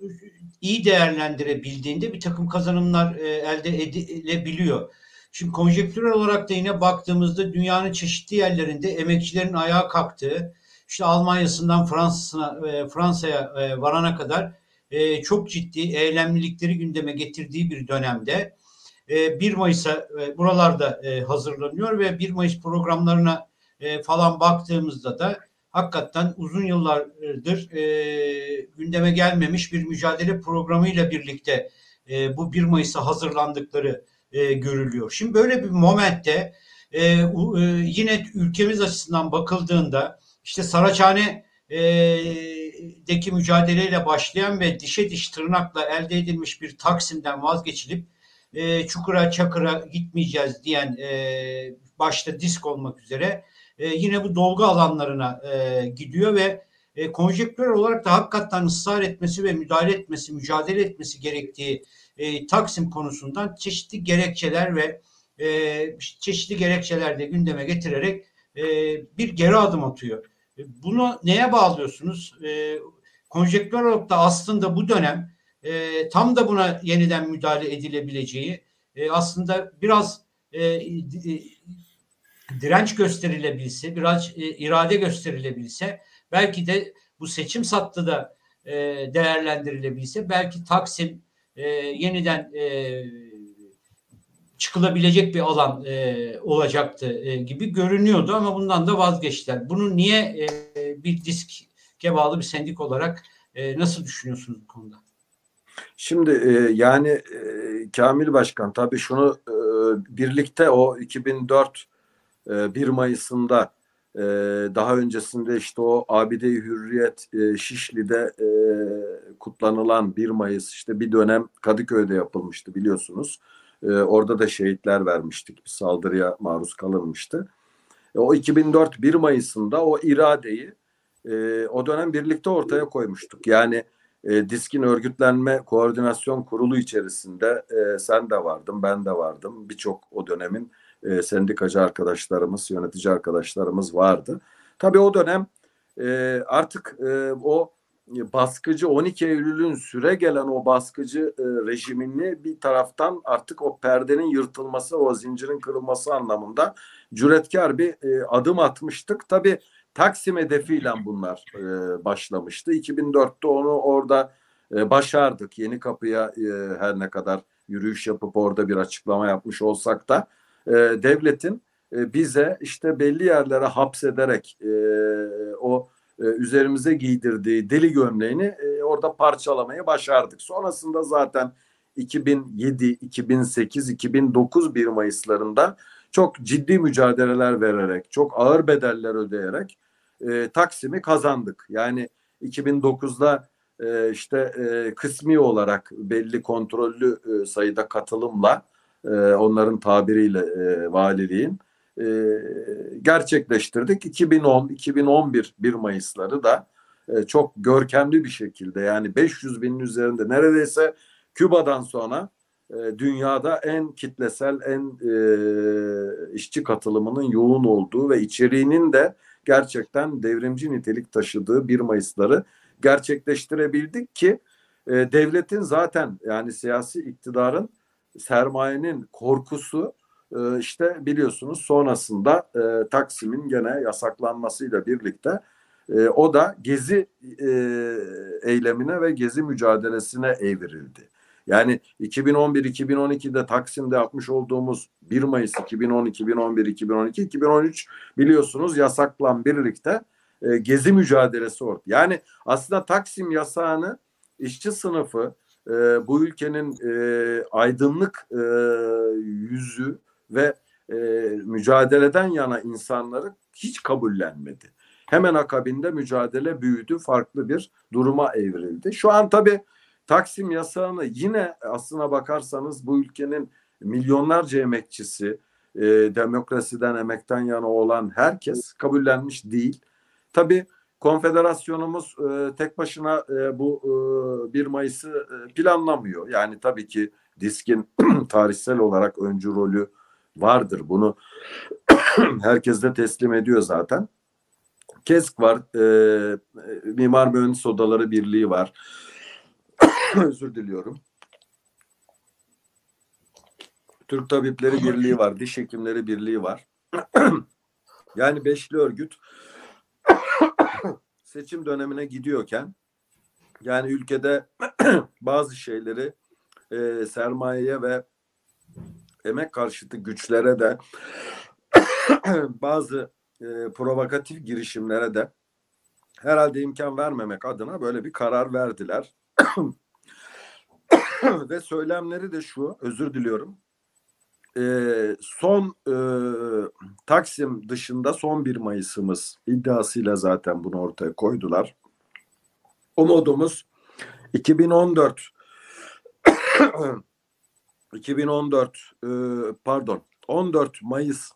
iyi değerlendirebildiğinde bir takım kazanımlar e, elde edilebiliyor. Şimdi konjektürel olarak da yine baktığımızda dünyanın çeşitli yerlerinde emekçilerin ayağa kalktığı, işte Almanya'sından Fransa'sına e, Fransa'ya e, varana kadar e, çok ciddi eylemlilikleri gündeme getirdiği bir dönemde 1 Mayıs'a e, buralarda e, hazırlanıyor ve 1 Mayıs programlarına e, falan baktığımızda da hakikaten uzun yıllardır gündeme gelmemiş bir mücadele programıyla birlikte bu 1 Mayıs'a hazırlandıkları görülüyor. Şimdi böyle bir momentte yine ülkemiz açısından bakıldığında işte Saraçhane deki mücadeleyle başlayan ve dişe diş tırnakla elde edilmiş bir Taksim'den vazgeçilip e, Çukura Çakır'a gitmeyeceğiz diyen e, başta disk olmak üzere e, yine bu dolgu alanlarına e, gidiyor ve e, konjektürel olarak da hakikaten ısrar etmesi ve müdahale etmesi, mücadele etmesi gerektiği e, Taksim konusundan çeşitli gerekçeler ve e, çeşitli gerekçeler de gündeme getirerek e, bir geri adım atıyor. E, bunu neye bağlıyorsunuz? E, konjektürel olarak da aslında bu dönem e, tam da buna yeniden müdahale edilebileceği e, aslında biraz e, e, direnç gösterilebilse, biraz e, irade gösterilebilse belki de bu seçim sattı da e, değerlendirilebilse belki Taksim e, yeniden e, çıkılabilecek bir alan e, olacaktı e, gibi görünüyordu ama bundan da vazgeçtiler. Bunu niye e, bir diske bağlı bir sendik olarak e, nasıl düşünüyorsunuz bu konuda? Şimdi e, yani e, Kamil Başkan tabii şunu e, birlikte o 2004 e, 1 Mayıs'ında e, daha öncesinde işte o Abide-i Hürriyet e, Şişli'de e, kutlanılan 1 Mayıs işte bir dönem Kadıköy'de yapılmıştı biliyorsunuz. E, orada da şehitler vermiştik. Bir saldırıya maruz kalınmıştı. E, o 2004 1 Mayıs'ında o iradeyi e, o dönem birlikte ortaya koymuştuk. Yani e, diskin örgütlenme koordinasyon kurulu içerisinde e, sen de vardın, ben de vardım. Birçok o dönemin e, sendikacı arkadaşlarımız, yönetici arkadaşlarımız vardı. Tabii o dönem e, artık e, o baskıcı 12 Eylül'ün süre gelen o baskıcı e, rejimini bir taraftan artık o perdenin yırtılması, o zincirin kırılması anlamında cüretkar bir e, adım atmıştık. Tabii Taksim hedefiyle bunlar e, başlamıştı. 2004'te onu orada e, başardık. Yeni kapıya e, her ne kadar yürüyüş yapıp orada bir açıklama yapmış olsak da e, devletin e, bize işte belli yerlere hapsederek e, o e, üzerimize giydirdiği deli gömleğini e, orada parçalamayı başardık. Sonrasında zaten 2007, 2008, 2009 1 Mayıslarında çok ciddi mücadeleler vererek, çok ağır bedeller ödeyerek e, Taksim'i kazandık. Yani 2009'da e, işte e, kısmi olarak belli kontrollü e, sayıda katılımla e, onların tabiriyle e, valiliğin e, gerçekleştirdik. 2010-2011 1 Mayısları da e, çok görkemli bir şekilde yani 500 binin üzerinde neredeyse Küba'dan sonra e, dünyada en kitlesel, en e, işçi katılımının yoğun olduğu ve içeriğinin de gerçekten devrimci nitelik taşıdığı 1 Mayıs'ları gerçekleştirebildik ki e, devletin zaten yani siyasi iktidarın sermayenin korkusu e, işte biliyorsunuz sonrasında e, Taksim'in gene yasaklanmasıyla birlikte e, o da gezi e, eylemine ve gezi mücadelesine evrildi. Yani 2011-2012'de Taksim'de yapmış olduğumuz 1 Mayıs 2010, 2011, 2012, 2013 biliyorsunuz yasaklan birlikte e, gezi mücadelesi oldu. Yani aslında Taksim yasağını işçi sınıfı e, bu ülkenin e, aydınlık e, yüzü ve e, mücadeleden yana insanları hiç kabullenmedi. Hemen akabinde mücadele büyüdü, farklı bir duruma evrildi. Şu an tabii Taksim yasağını yine aslına bakarsanız bu ülkenin milyonlarca emekçisi, e, demokrasiden emekten yana olan herkes kabullenmiş değil. Tabii konfederasyonumuz e, tek başına e, bu e, 1 Mayıs'ı e, planlamıyor. Yani tabii ki diskin *clears throat* tarihsel olarak öncü rolü vardır. Bunu *clears throat* herkes de teslim ediyor zaten. KESK var, e, e, Mimar Mühendis Odaları Birliği var. Özür diliyorum. Türk Tabipleri Birliği var, Diş Hekimleri Birliği var. *clears throat* yani beşli örgüt *clears throat* seçim dönemine gidiyorken yani ülkede *clears throat* bazı şeyleri e, sermayeye ve emek karşıtı güçlere de bazı e, provokatif girişimlere de herhalde imkan vermemek adına böyle bir karar verdiler. *clears throat* Ve söylemleri de şu, özür diliyorum. Ee, son e, Taksim dışında son bir Mayıs'ımız iddiasıyla zaten bunu ortaya koydular. Umudumuz 2014 2014 *clears throat* e, pardon 14 Mayıs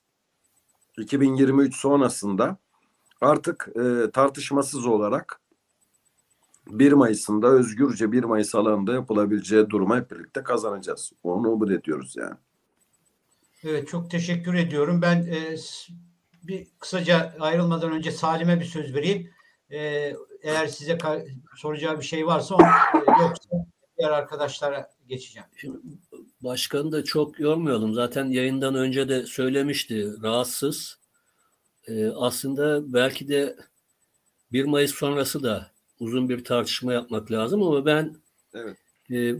2023 sonrasında artık e, tartışmasız olarak 1 Mayıs'ında özgürce 1 Mayıs alanında yapılabileceği durumu hep birlikte kazanacağız. Onu umut ediyoruz yani. Evet çok teşekkür ediyorum. Ben e, bir kısaca ayrılmadan önce Salim'e bir söz vereyim. E, eğer size soracağı bir şey varsa onu, e, yoksa diğer arkadaşlara geçeceğim. Şimdi başkanı da çok yormayalım. Zaten yayından önce de söylemişti rahatsız. E, aslında belki de 1 Mayıs sonrası da uzun bir tartışma yapmak lazım ama ben evet. e,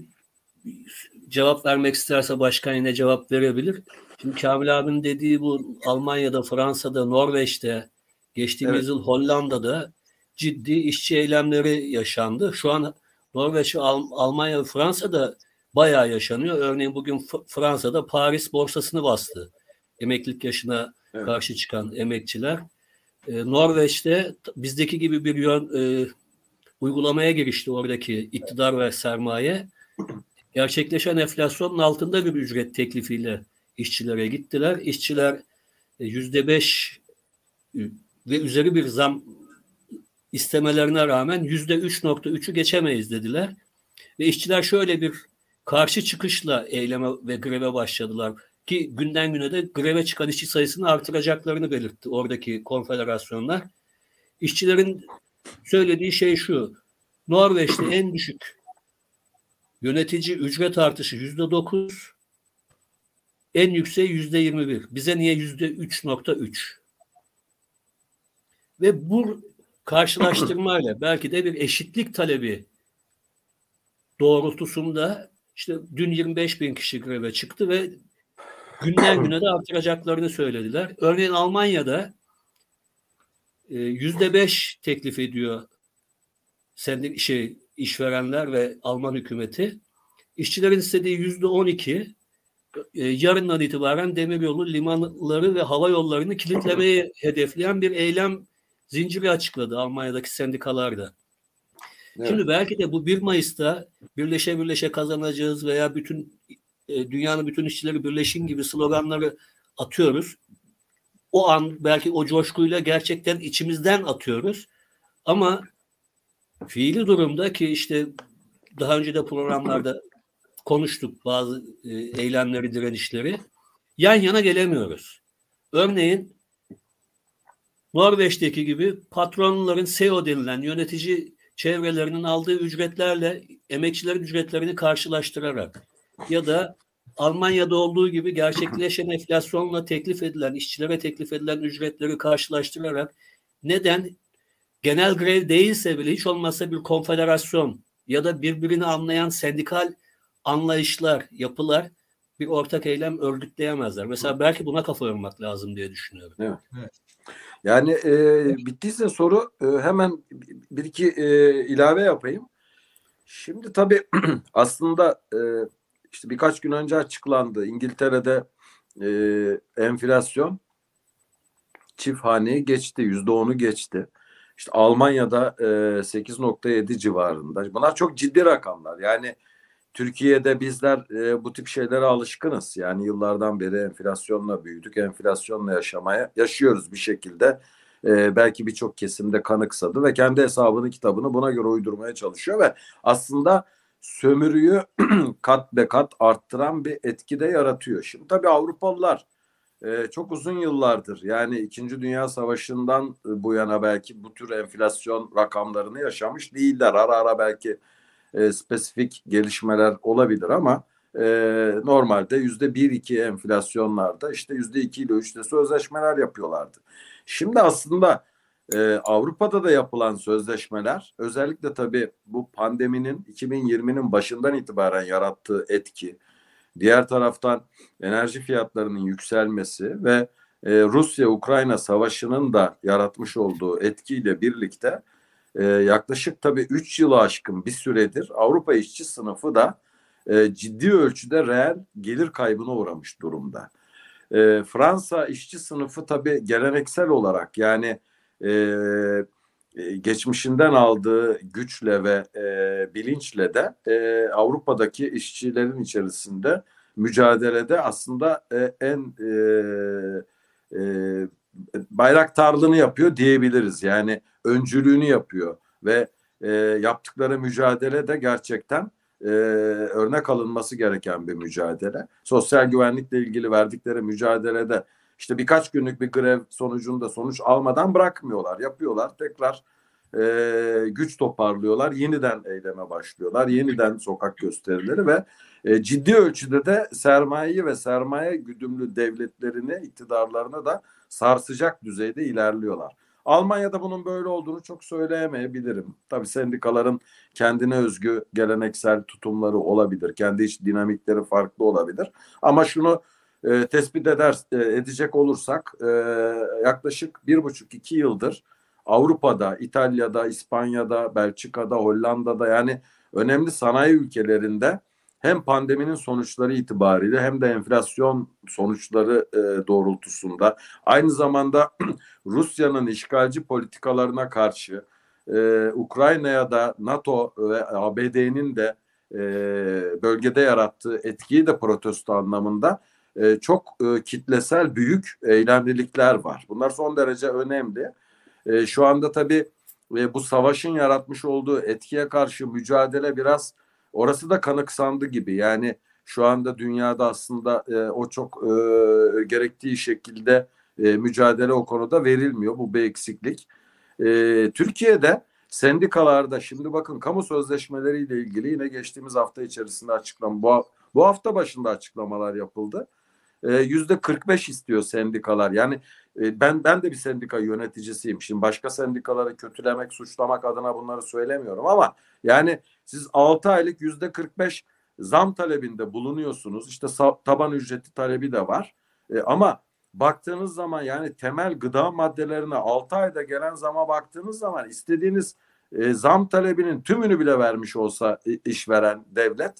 cevap vermek isterse başkan yine cevap verebilir. Şimdi Kamil abinin dediği bu Almanya'da, Fransa'da, Norveç'te, geçtiğimiz evet. yıl Hollanda'da ciddi işçi eylemleri yaşandı. Şu an Norveç, Al- Almanya ve Fransa'da bayağı yaşanıyor. Örneğin bugün F- Fransa'da Paris borsasını bastı. Emeklilik yaşına evet. karşı çıkan emekçiler. Ee, Norveç'te bizdeki gibi bir yön e, uygulamaya girişti oradaki iktidar ve sermaye. Gerçekleşen enflasyonun altında bir ücret teklifiyle işçilere gittiler. İşçiler e, yüzde beş e, ve üzeri bir zam istemelerine rağmen yüzde üç nokta üçü geçemeyiz dediler. Ve işçiler şöyle bir karşı çıkışla eyleme ve greve başladılar ki günden güne de greve çıkan işçi sayısını artıracaklarını belirtti oradaki konfederasyonlar. İşçilerin söylediği şey şu. Norveç'te en düşük yönetici ücret artışı yüzde dokuz, en yüksek yüzde yirmi bir. Bize niye yüzde üç nokta üç? Ve bu karşılaştırmayla belki de bir eşitlik talebi doğrultusunda işte dün 25 bin kişi greve çıktı ve günden güne de artıracaklarını söylediler. Örneğin Almanya'da yüzde beş teklif ediyor sendik şey işverenler ve Alman hükümeti. İşçilerin istediği yüzde on iki e, yarından itibaren demiryolu limanları ve hava yollarını kilitlemeyi *clears throat* hedefleyen bir eylem zinciri açıkladı Almanya'daki sendikalar da. Evet. Şimdi belki de bu 1 Mayıs'ta birleşe birleşe kazanacağız veya bütün e, dünyanın bütün işçileri birleşin gibi sloganları atıyoruz. O an belki o coşkuyla gerçekten içimizden atıyoruz. Ama fiili durumda ki işte daha önce de programlarda konuştuk bazı e, eylemleri, direnişleri. Yan yana gelemiyoruz. Örneğin Norveç'teki gibi patronların SEO denilen yönetici çevrelerinin aldığı ücretlerle emekçilerin ücretlerini karşılaştırarak ya da Almanya'da olduğu gibi gerçekleşen *clears throat* enflasyonla teklif edilen, işçilere teklif edilen ücretleri karşılaştırarak neden genel grev değilse bile hiç olmazsa bir konfederasyon ya da birbirini anlayan sendikal anlayışlar, yapılar bir ortak eylem örgütleyemezler. Mesela belki buna kafa yormak lazım diye düşünüyorum. Evet. evet. Yani e, bittiyse soru e, hemen bir iki e, ilave yapayım. Şimdi tabii *clears throat* aslında e, işte birkaç gün önce açıklandı. İngiltere'de e, enflasyon çift haneyi geçti. Yüzde onu geçti. İşte Almanya'da e, 8.7 civarında. Bunlar çok ciddi rakamlar. Yani Türkiye'de bizler e, bu tip şeylere alışkınız. Yani yıllardan beri enflasyonla büyüdük. Enflasyonla yaşamaya yaşıyoruz bir şekilde. E, belki birçok kesimde kanıksadı ve kendi hesabını kitabını buna göre uydurmaya çalışıyor ve aslında sömürüyü *clears throat* kat be kat arttıran bir etki de yaratıyor. Şimdi tabii Avrupalılar e, çok uzun yıllardır yani İkinci Dünya Savaşı'ndan bu yana belki bu tür enflasyon rakamlarını yaşamış değiller. Ara ara belki e, spesifik gelişmeler olabilir ama e, normalde yüzde bir iki enflasyonlarda işte yüzde iki ile üçte sözleşmeler yapıyorlardı. Şimdi aslında e, Avrupa'da da yapılan sözleşmeler özellikle tabii bu pandeminin 2020'nin başından itibaren yarattığı etki, diğer taraftan enerji fiyatlarının yükselmesi ve e, Rusya-Ukrayna savaşının da yaratmış olduğu etkiyle birlikte e, yaklaşık tabii 3 yılı aşkın bir süredir Avrupa işçi sınıfı da e, ciddi ölçüde reel gelir kaybına uğramış durumda. E, Fransa işçi sınıfı tabii geleneksel olarak yani e, e, geçmişinden aldığı güçle ve e, bilinçle de e, Avrupa'daki işçilerin içerisinde mücadelede aslında e, en e, e, bayraktarlığını yapıyor diyebiliriz. Yani öncülüğünü yapıyor ve e, yaptıkları mücadele de gerçekten e, örnek alınması gereken bir mücadele. Sosyal güvenlikle ilgili verdikleri mücadelede işte birkaç günlük bir grev sonucunda sonuç almadan bırakmıyorlar. Yapıyorlar tekrar e, güç toparlıyorlar. Yeniden eyleme başlıyorlar. Yeniden sokak gösterileri ve e, ciddi ölçüde de sermayeyi ve sermaye güdümlü devletlerini, iktidarlarını da sarsacak düzeyde ilerliyorlar. Almanya'da bunun böyle olduğunu çok söyleyemeyebilirim. Tabii sendikaların kendine özgü geleneksel tutumları olabilir. Kendi iç dinamikleri farklı olabilir. Ama şunu e, tespit eder e, edecek olursak e, yaklaşık bir buçuk iki yıldır Avrupa'da, İtalya'da, İspanya'da, Belçika'da, Hollanda'da yani önemli sanayi ülkelerinde hem pandeminin sonuçları itibariyle hem de enflasyon sonuçları e, doğrultusunda aynı zamanda *clears throat* Rusya'nın işgalci politikalarına karşı e, Ukrayna'ya da NATO ve ABD'nin de e, bölgede yarattığı etkiyi de protesto anlamında e, çok e, kitlesel büyük eylemlilikler var. Bunlar son derece önemli. E, şu anda tabii e, bu savaşın yaratmış olduğu etkiye karşı mücadele biraz orası da kanıksandı gibi. Yani şu anda dünyada aslında o çok gerektiği şekilde mücadele o konuda verilmiyor. Bu bir eksiklik. Türkiye'de sendikalarda şimdi bakın kamu sözleşmeleriyle ilgili yine geçtiğimiz hafta içerisinde açıklam bu, bu hafta başında açıklamalar yapıldı. Yüzde 45 istiyor sendikalar. Yani ben ben de bir sendika yöneticisiyim. Şimdi başka sendikaları kötülemek, suçlamak adına bunları söylemiyorum ama yani siz 6 aylık yüzde 45 zam talebinde bulunuyorsunuz. İşte taban ücreti talebi de var. Ama baktığınız zaman yani temel gıda maddelerine 6 ayda gelen zama baktığınız zaman istediğiniz e, zam talebinin tümünü bile vermiş olsa işveren devlet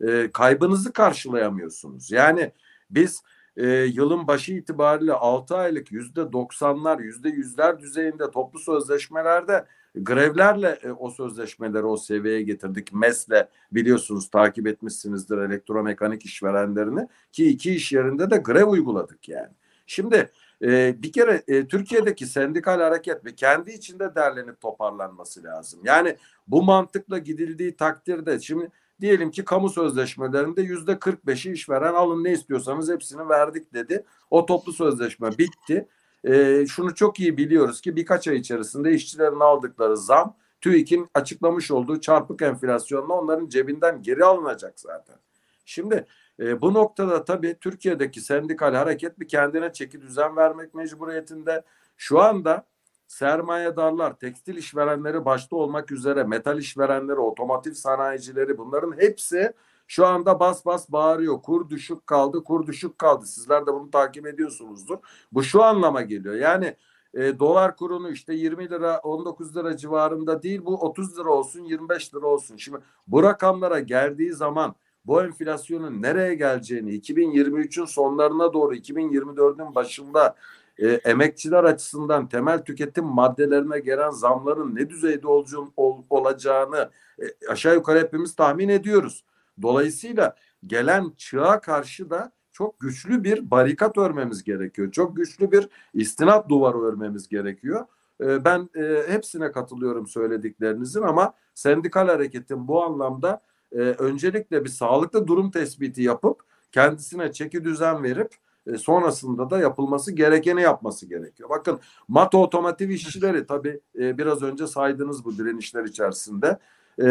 e, kaybınızı karşılayamıyorsunuz. Yani biz e, yılın başı itibariyle 6 aylık yüzde 90'lar yüzde yüzler düzeyinde toplu sözleşmelerde grevlerle e, o sözleşmeleri o seviyeye getirdik. MES'le biliyorsunuz takip etmişsinizdir elektromekanik işverenlerini ki iki iş yerinde de grev uyguladık yani. Şimdi e, bir kere e, Türkiye'deki sendikal hareket ve kendi içinde derlenip toparlanması lazım. Yani bu mantıkla gidildiği takdirde şimdi Diyelim ki kamu sözleşmelerinde yüzde 45'i işveren alın ne istiyorsanız hepsini verdik dedi. O toplu sözleşme bitti. E, şunu çok iyi biliyoruz ki birkaç ay içerisinde işçilerin aldıkları zam TÜİK'in açıklamış olduğu çarpık enflasyonla onların cebinden geri alınacak zaten. Şimdi e, bu noktada tabii Türkiye'deki sendikal hareket bir kendine çeki düzen vermek mecburiyetinde. Şu anda sermayedarlar, tekstil işverenleri başta olmak üzere metal işverenleri, otomotiv sanayicileri bunların hepsi şu anda bas bas bağırıyor. Kur düşük kaldı, kur düşük kaldı. Sizler de bunu takip ediyorsunuzdur. Bu şu anlama geliyor. Yani e, dolar kurunu işte 20 lira 19 lira civarında değil bu 30 lira olsun 25 lira olsun. Şimdi bu rakamlara geldiği zaman bu enflasyonun nereye geleceğini 2023'ün sonlarına doğru 2024'ün başında e, emekçiler açısından temel tüketim maddelerine gelen zamların ne düzeyde olacağını, ol, olacağını e, aşağı yukarı hepimiz tahmin ediyoruz. Dolayısıyla gelen çığa karşı da çok güçlü bir barikat örmemiz gerekiyor. Çok güçlü bir istinat duvarı örmemiz gerekiyor. E, ben e, hepsine katılıyorum söylediklerinizin ama sendikal hareketin bu anlamda e, öncelikle bir sağlıklı durum tespiti yapıp kendisine çeki düzen verip e, sonrasında da yapılması gerekeni yapması gerekiyor. Bakın Mato Otomotiv işçileri tabii e, biraz önce saydınız bu direnişler içerisinde. E,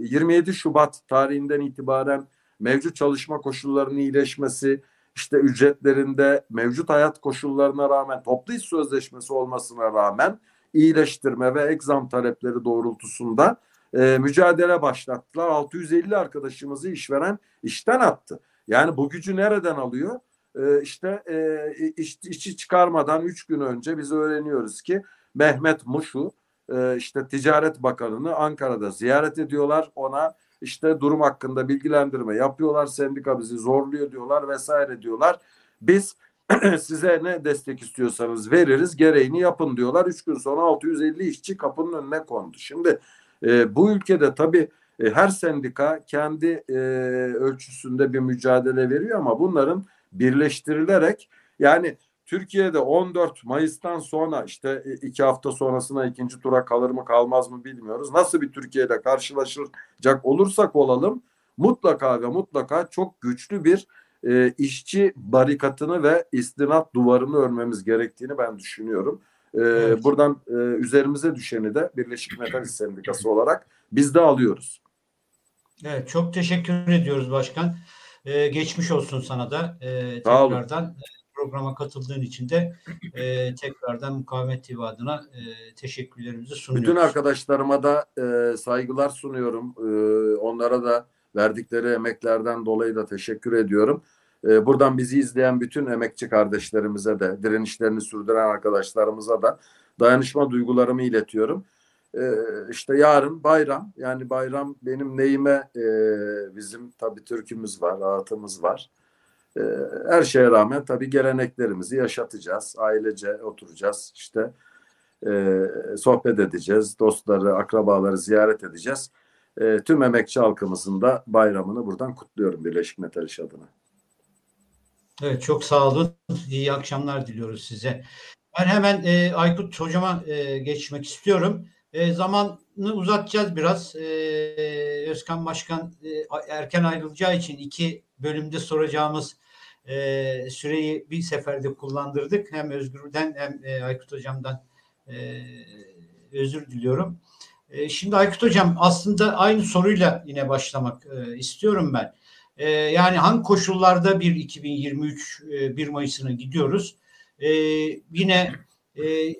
27 Şubat tarihinden itibaren mevcut çalışma koşullarının iyileşmesi, işte ücretlerinde mevcut hayat koşullarına rağmen toplu iş sözleşmesi olmasına rağmen iyileştirme ve egzam talepleri doğrultusunda e, mücadele başlattılar. 650 arkadaşımızı işveren işten attı. Yani bu gücü nereden alıyor? E, işte iş, işçi çıkarmadan üç gün önce biz öğreniyoruz ki Mehmet Muşu e, işte Ticaret Bakanı'nı Ankara'da ziyaret ediyorlar. Ona işte durum hakkında bilgilendirme yapıyorlar. Sendika bizi zorluyor diyorlar vesaire diyorlar. Biz *clears throat* size ne destek istiyorsanız veririz gereğini yapın diyorlar. Üç gün sonra 650 işçi kapının önüne kondu. Şimdi e, bu ülkede tabii e, her sendika kendi e, ölçüsünde bir mücadele veriyor ama bunların birleştirilerek yani Türkiye'de 14 Mayıs'tan sonra işte iki hafta sonrasına ikinci tura kalır mı kalmaz mı bilmiyoruz. Nasıl bir Türkiye'de karşılaşacak olursak olalım mutlaka ve mutlaka çok güçlü bir e, işçi barikatını ve istinat duvarını örmemiz gerektiğini ben düşünüyorum. E, evet. Buradan e, üzerimize düşeni de Birleşik Metal Sendikası olarak biz de alıyoruz. Evet çok teşekkür ediyoruz başkan. Ee, geçmiş olsun sana da ee, tekrardan programa katıldığın için de e, tekrardan Mukavemet TV adına e, teşekkürlerimizi sunuyoruz. Bütün arkadaşlarıma da e, saygılar sunuyorum. E, onlara da verdikleri emeklerden dolayı da teşekkür ediyorum. E, buradan bizi izleyen bütün emekçi kardeşlerimize de, direnişlerini sürdüren arkadaşlarımıza da dayanışma duygularımı iletiyorum. E, işte yarın bayram, yani bayram benim neyime e, bizim tabii türkümüz var, ağıtımız var. E, her şeye rağmen tabii geleneklerimizi yaşatacağız. Ailece oturacağız, işte e, sohbet edeceğiz, dostları, akrabaları ziyaret edeceğiz. E, tüm emekçi halkımızın da bayramını buradan kutluyorum Birleşik Metal İş adına. Evet çok sağ olun. İyi akşamlar diliyoruz size. Ben hemen e, Aykut hocama geçmek istiyorum. E, zamanı uzatacağız biraz. E, Özkan Başkan e, erken ayrılacağı için iki bölümde soracağımız e, süreyi bir seferde kullandırdık. Hem Özgür'den hem e, Aykut hocamdan e, özür diliyorum. E, şimdi Aykut hocam aslında aynı soruyla yine başlamak e, istiyorum ben. E, yani hangi koşullarda bir 2023 e, 1 Mayıs'ına gidiyoruz? E, yine e,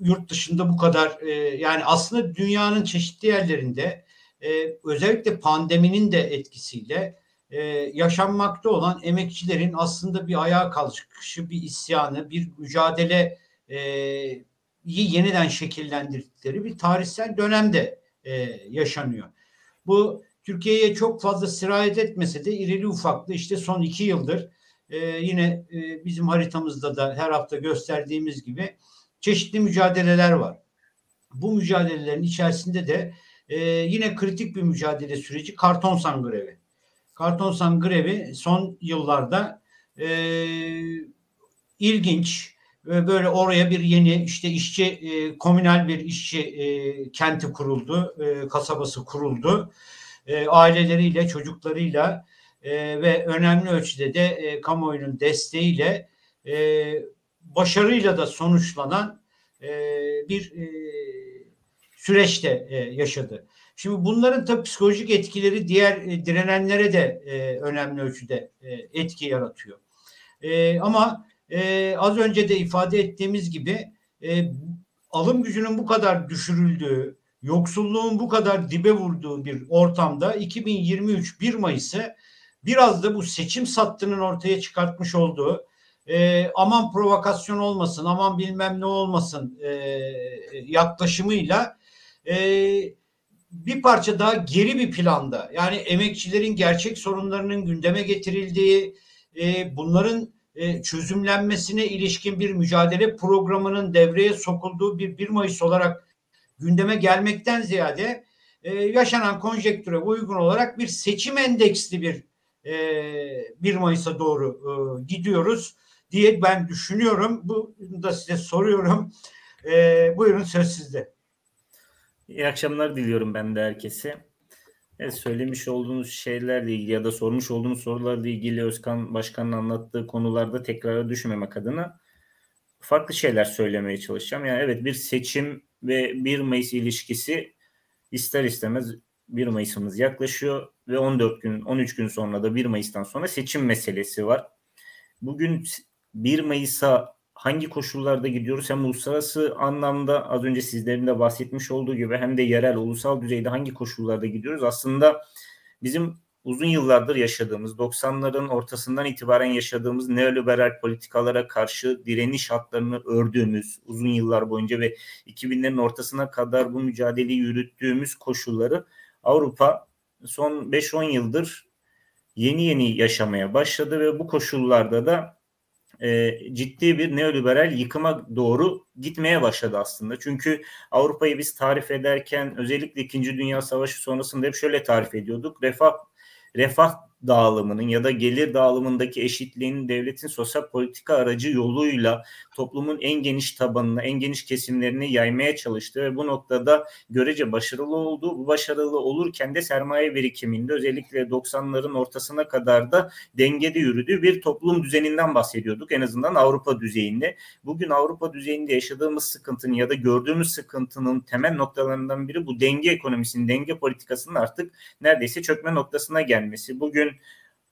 yurt dışında bu kadar e, yani aslında dünyanın çeşitli yerlerinde e, özellikle pandeminin de etkisiyle e, yaşanmakta olan emekçilerin aslında bir ayağa kalkışı, bir isyanı, bir mücadele e, yeniden şekillendirdikleri bir tarihsel dönemde e, yaşanıyor. Bu Türkiye'ye çok fazla sirayet etmese de irili ufaklı işte son iki yıldır e, yine e, bizim haritamızda da her hafta gösterdiğimiz gibi çeşitli mücadeleler var. Bu mücadelelerin içerisinde de e, yine kritik bir mücadele süreci karton grevi. Karton grevi son yıllarda e, ilginç böyle oraya bir yeni işte işçi e, komünal bir işçi e, kenti kuruldu, e, kasabası kuruldu. E, aileleriyle, çocuklarıyla e, ve önemli ölçüde de e, kamuoyunun desteğiyle e, başarıyla da sonuçlanan e, bir e, süreçte e, yaşadı. Şimdi bunların tabii psikolojik etkileri diğer e, direnenlere de e, önemli ölçüde e, etki yaratıyor. E, ama e, az önce de ifade ettiğimiz gibi e, alım gücünün bu kadar düşürüldüğü, yoksulluğun bu kadar dibe vurduğu bir ortamda 2023 1 Mayıs'ı biraz da bu seçim sattının ortaya çıkartmış olduğu e, aman provokasyon olmasın, aman bilmem ne olmasın e, yaklaşımıyla e, bir parça daha geri bir planda yani emekçilerin gerçek sorunlarının gündeme getirildiği, e, bunların e, çözümlenmesine ilişkin bir mücadele programının devreye sokulduğu bir 1 Mayıs olarak gündeme gelmekten ziyade e, yaşanan konjektüre uygun olarak bir seçim endeksli bir e, 1 Mayıs'a doğru e, gidiyoruz diye ben düşünüyorum. Bu da size soruyorum. E, buyurun söz sizde. İyi akşamlar diliyorum ben de herkese. Evet, söylemiş olduğunuz şeylerle ilgili ya da sormuş olduğunuz sorularla ilgili Özkan Başkan'ın anlattığı konularda tekrara düşmemek adına farklı şeyler söylemeye çalışacağım. Yani evet bir seçim ve 1 Mayıs ilişkisi ister istemez 1 Mayıs'ımız yaklaşıyor ve 14 gün 13 gün sonra da 1 Mayıs'tan sonra seçim meselesi var. Bugün 1 Mayıs'a hangi koşullarda gidiyoruz? Hem uluslararası anlamda az önce sizlerin de bahsetmiş olduğu gibi hem de yerel ulusal düzeyde hangi koşullarda gidiyoruz? Aslında bizim uzun yıllardır yaşadığımız 90'ların ortasından itibaren yaşadığımız neoliberal politikalara karşı direniş hatlarını ördüğümüz uzun yıllar boyunca ve 2000'lerin ortasına kadar bu mücadeleyi yürüttüğümüz koşulları Avrupa son 5-10 yıldır yeni yeni yaşamaya başladı ve bu koşullarda da e, ciddi bir neoliberal yıkıma doğru gitmeye başladı aslında. Çünkü Avrupa'yı biz tarif ederken özellikle 2. Dünya Savaşı sonrasında hep şöyle tarif ediyorduk. Refah refah dağılımının ya da gelir dağılımındaki eşitliğin devletin sosyal politika aracı yoluyla toplumun en geniş tabanına, en geniş kesimlerini yaymaya çalıştı ve bu noktada görece başarılı oldu. Bu başarılı olurken de sermaye birikiminde özellikle 90'ların ortasına kadar da dengede yürüdüğü bir toplum düzeninden bahsediyorduk. En azından Avrupa düzeyinde. Bugün Avrupa düzeyinde yaşadığımız sıkıntının ya da gördüğümüz sıkıntının temel noktalarından biri bu denge ekonomisinin, denge politikasının artık neredeyse çökme noktasına gelmesi. Bugün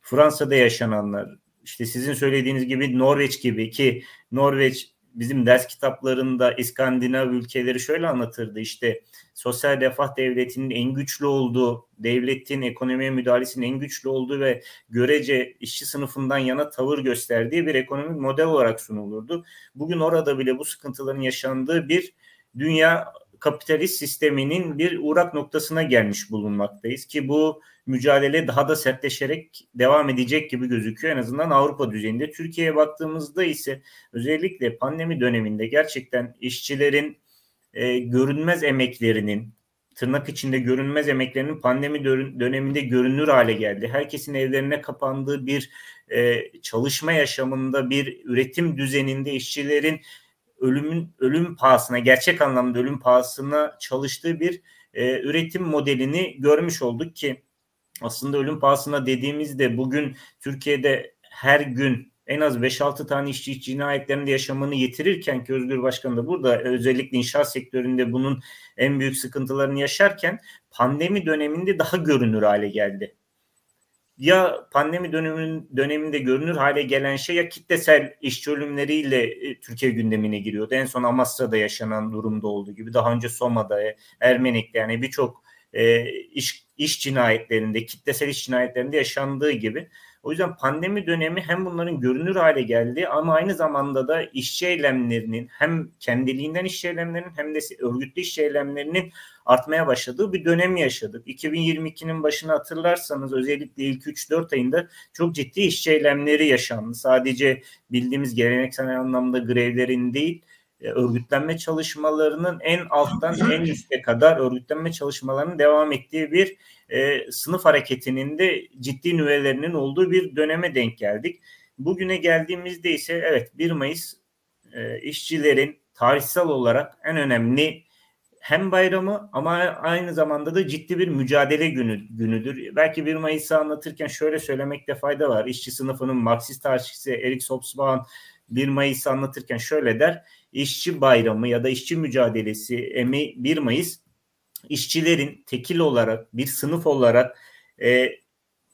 Fransa'da yaşananlar, işte sizin söylediğiniz gibi Norveç gibi ki Norveç bizim ders kitaplarında İskandinav ülkeleri şöyle anlatırdı işte sosyal refah devletinin en güçlü olduğu, devletin ekonomiye müdahalesinin en güçlü olduğu ve görece işçi sınıfından yana tavır gösterdiği bir ekonomik model olarak sunulurdu. Bugün orada bile bu sıkıntıların yaşandığı bir dünya kapitalist sisteminin bir uğrak noktasına gelmiş bulunmaktayız ki bu mücadele daha da sertleşerek devam edecek gibi gözüküyor en azından Avrupa düzeyinde. Türkiye'ye baktığımızda ise özellikle pandemi döneminde gerçekten işçilerin e, görünmez emeklerinin tırnak içinde görünmez emeklerinin pandemi döneminde görünür hale geldi. Herkesin evlerine kapandığı bir e, çalışma yaşamında, bir üretim düzeninde işçilerin ölümün ölüm pahasına, gerçek anlamda ölüm pahasına çalıştığı bir e, üretim modelini görmüş olduk ki aslında ölüm pahasına dediğimizde bugün Türkiye'de her gün en az 5-6 tane işçi cinayetlerinde yaşamını yitirirken ki Özgür Başkan da burada özellikle inşaat sektöründe bunun en büyük sıkıntılarını yaşarken pandemi döneminde daha görünür hale geldi. Ya pandemi dönemin, döneminde görünür hale gelen şey ya kitlesel işçi ölümleriyle e, Türkiye gündemine giriyordu. En son Amasra'da yaşanan durumda olduğu gibi daha önce Soma'da, Ermenek'te yani birçok e, iş, iş cinayetlerinde, kitlesel iş cinayetlerinde yaşandığı gibi. O yüzden pandemi dönemi hem bunların görünür hale geldi ama aynı zamanda da işçi eylemlerinin hem kendiliğinden işçi eylemlerinin hem de örgütlü işçi eylemlerinin artmaya başladığı bir dönem yaşadık. 2022'nin başını hatırlarsanız özellikle ilk 3-4 ayında çok ciddi işçi eylemleri yaşandı. Sadece bildiğimiz geleneksel anlamda grevlerin değil, örgütlenme çalışmalarının en alttan en üste kadar örgütlenme çalışmalarının devam ettiği bir e, sınıf hareketinin de ciddi nüvelerinin olduğu bir döneme denk geldik. Bugüne geldiğimizde ise evet 1 Mayıs e, işçilerin tarihsel olarak en önemli hem bayramı ama aynı zamanda da ciddi bir mücadele günü, günüdür. Belki 1 Mayıs'ı anlatırken şöyle söylemekte fayda var. İşçi sınıfının Marksist tarihçisi Erik Hobsbawm 1 Mayıs'ı anlatırken şöyle der. İşçi bayramı ya da işçi mücadelesi emi 1 Mayıs işçilerin tekil olarak bir sınıf olarak e,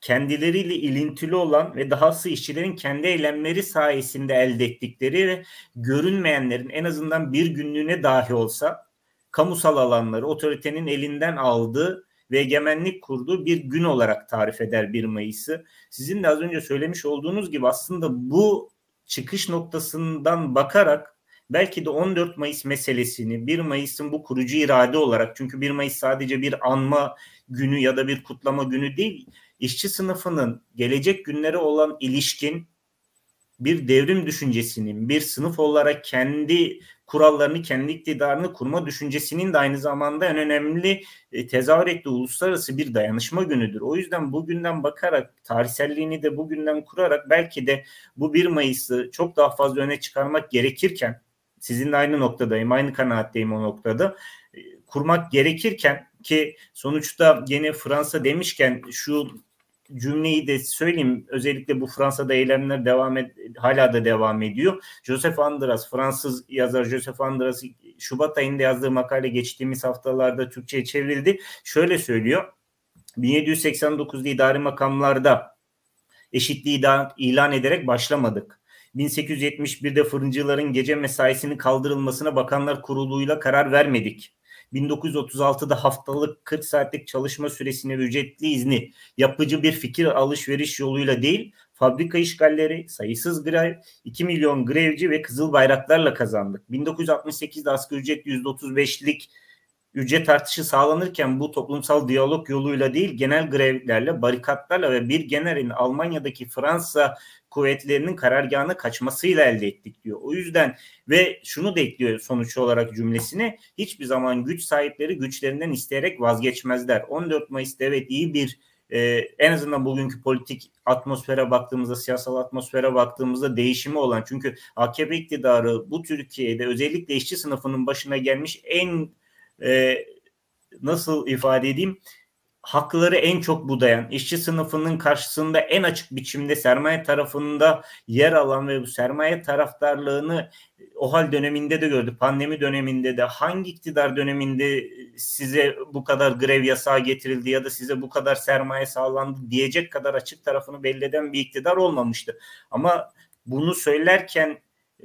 kendileriyle ilintili olan ve dahası işçilerin kendi eylemleri sayesinde elde ettikleri ve görünmeyenlerin en azından bir günlüğüne dahi olsa kamusal alanları otoritenin elinden aldığı ve egemenlik kurduğu bir gün olarak tarif eder 1 Mayıs'ı. Sizin de az önce söylemiş olduğunuz gibi aslında bu çıkış noktasından bakarak belki de 14 Mayıs meselesini 1 Mayıs'ın bu kurucu irade olarak çünkü 1 Mayıs sadece bir anma günü ya da bir kutlama günü değil işçi sınıfının gelecek günlere olan ilişkin bir devrim düşüncesinin bir sınıf olarak kendi kurallarını, kendi iktidarını kurma düşüncesinin de aynı zamanda en önemli e, tezahür ettiği uluslararası bir dayanışma günüdür. O yüzden bugünden bakarak, tarihselliğini de bugünden kurarak belki de bu 1 Mayıs'ı çok daha fazla öne çıkarmak gerekirken, sizinle aynı noktadayım, aynı kanaatteyim o noktada, e, kurmak gerekirken ki sonuçta yine Fransa demişken şu cümleyi de söyleyeyim. Özellikle bu Fransa'da eylemler devam et, hala da devam ediyor. Joseph Andras, Fransız yazar Joseph Andras Şubat ayında yazdığı makale geçtiğimiz haftalarda Türkçe'ye çevrildi. Şöyle söylüyor. 1789'da idari makamlarda eşitliği ilan ederek başlamadık. 1871'de fırıncıların gece mesaisinin kaldırılmasına bakanlar kuruluyla karar vermedik. 1936'da haftalık 40 saatlik çalışma süresini ücretli izni yapıcı bir fikir alışveriş yoluyla değil, fabrika işgalleri, sayısız grev, 2 milyon grevci ve kızıl bayraklarla kazandık. 1968'de asgari ücret %35'lik ücret artışı sağlanırken bu toplumsal diyalog yoluyla değil genel grevlerle, barikatlarla ve bir generalin Almanya'daki Fransa kuvvetlerinin karargahına kaçmasıyla elde ettik diyor. O yüzden ve şunu da ekliyor sonuç olarak cümlesine hiçbir zaman güç sahipleri güçlerinden isteyerek vazgeçmezler. 14 Mayıs'ta evet iyi bir e, en azından bugünkü politik atmosfere baktığımızda, siyasal atmosfere baktığımızda değişimi olan çünkü AKP iktidarı bu Türkiye'de özellikle işçi sınıfının başına gelmiş en e, nasıl ifade edeyim hakları en çok budayan, işçi sınıfının karşısında en açık biçimde sermaye tarafında yer alan ve bu sermaye taraftarlığını o hal döneminde de gördü. Pandemi döneminde de hangi iktidar döneminde size bu kadar grev yasağı getirildi ya da size bu kadar sermaye sağlandı diyecek kadar açık tarafını belli eden bir iktidar olmamıştı. Ama bunu söylerken e,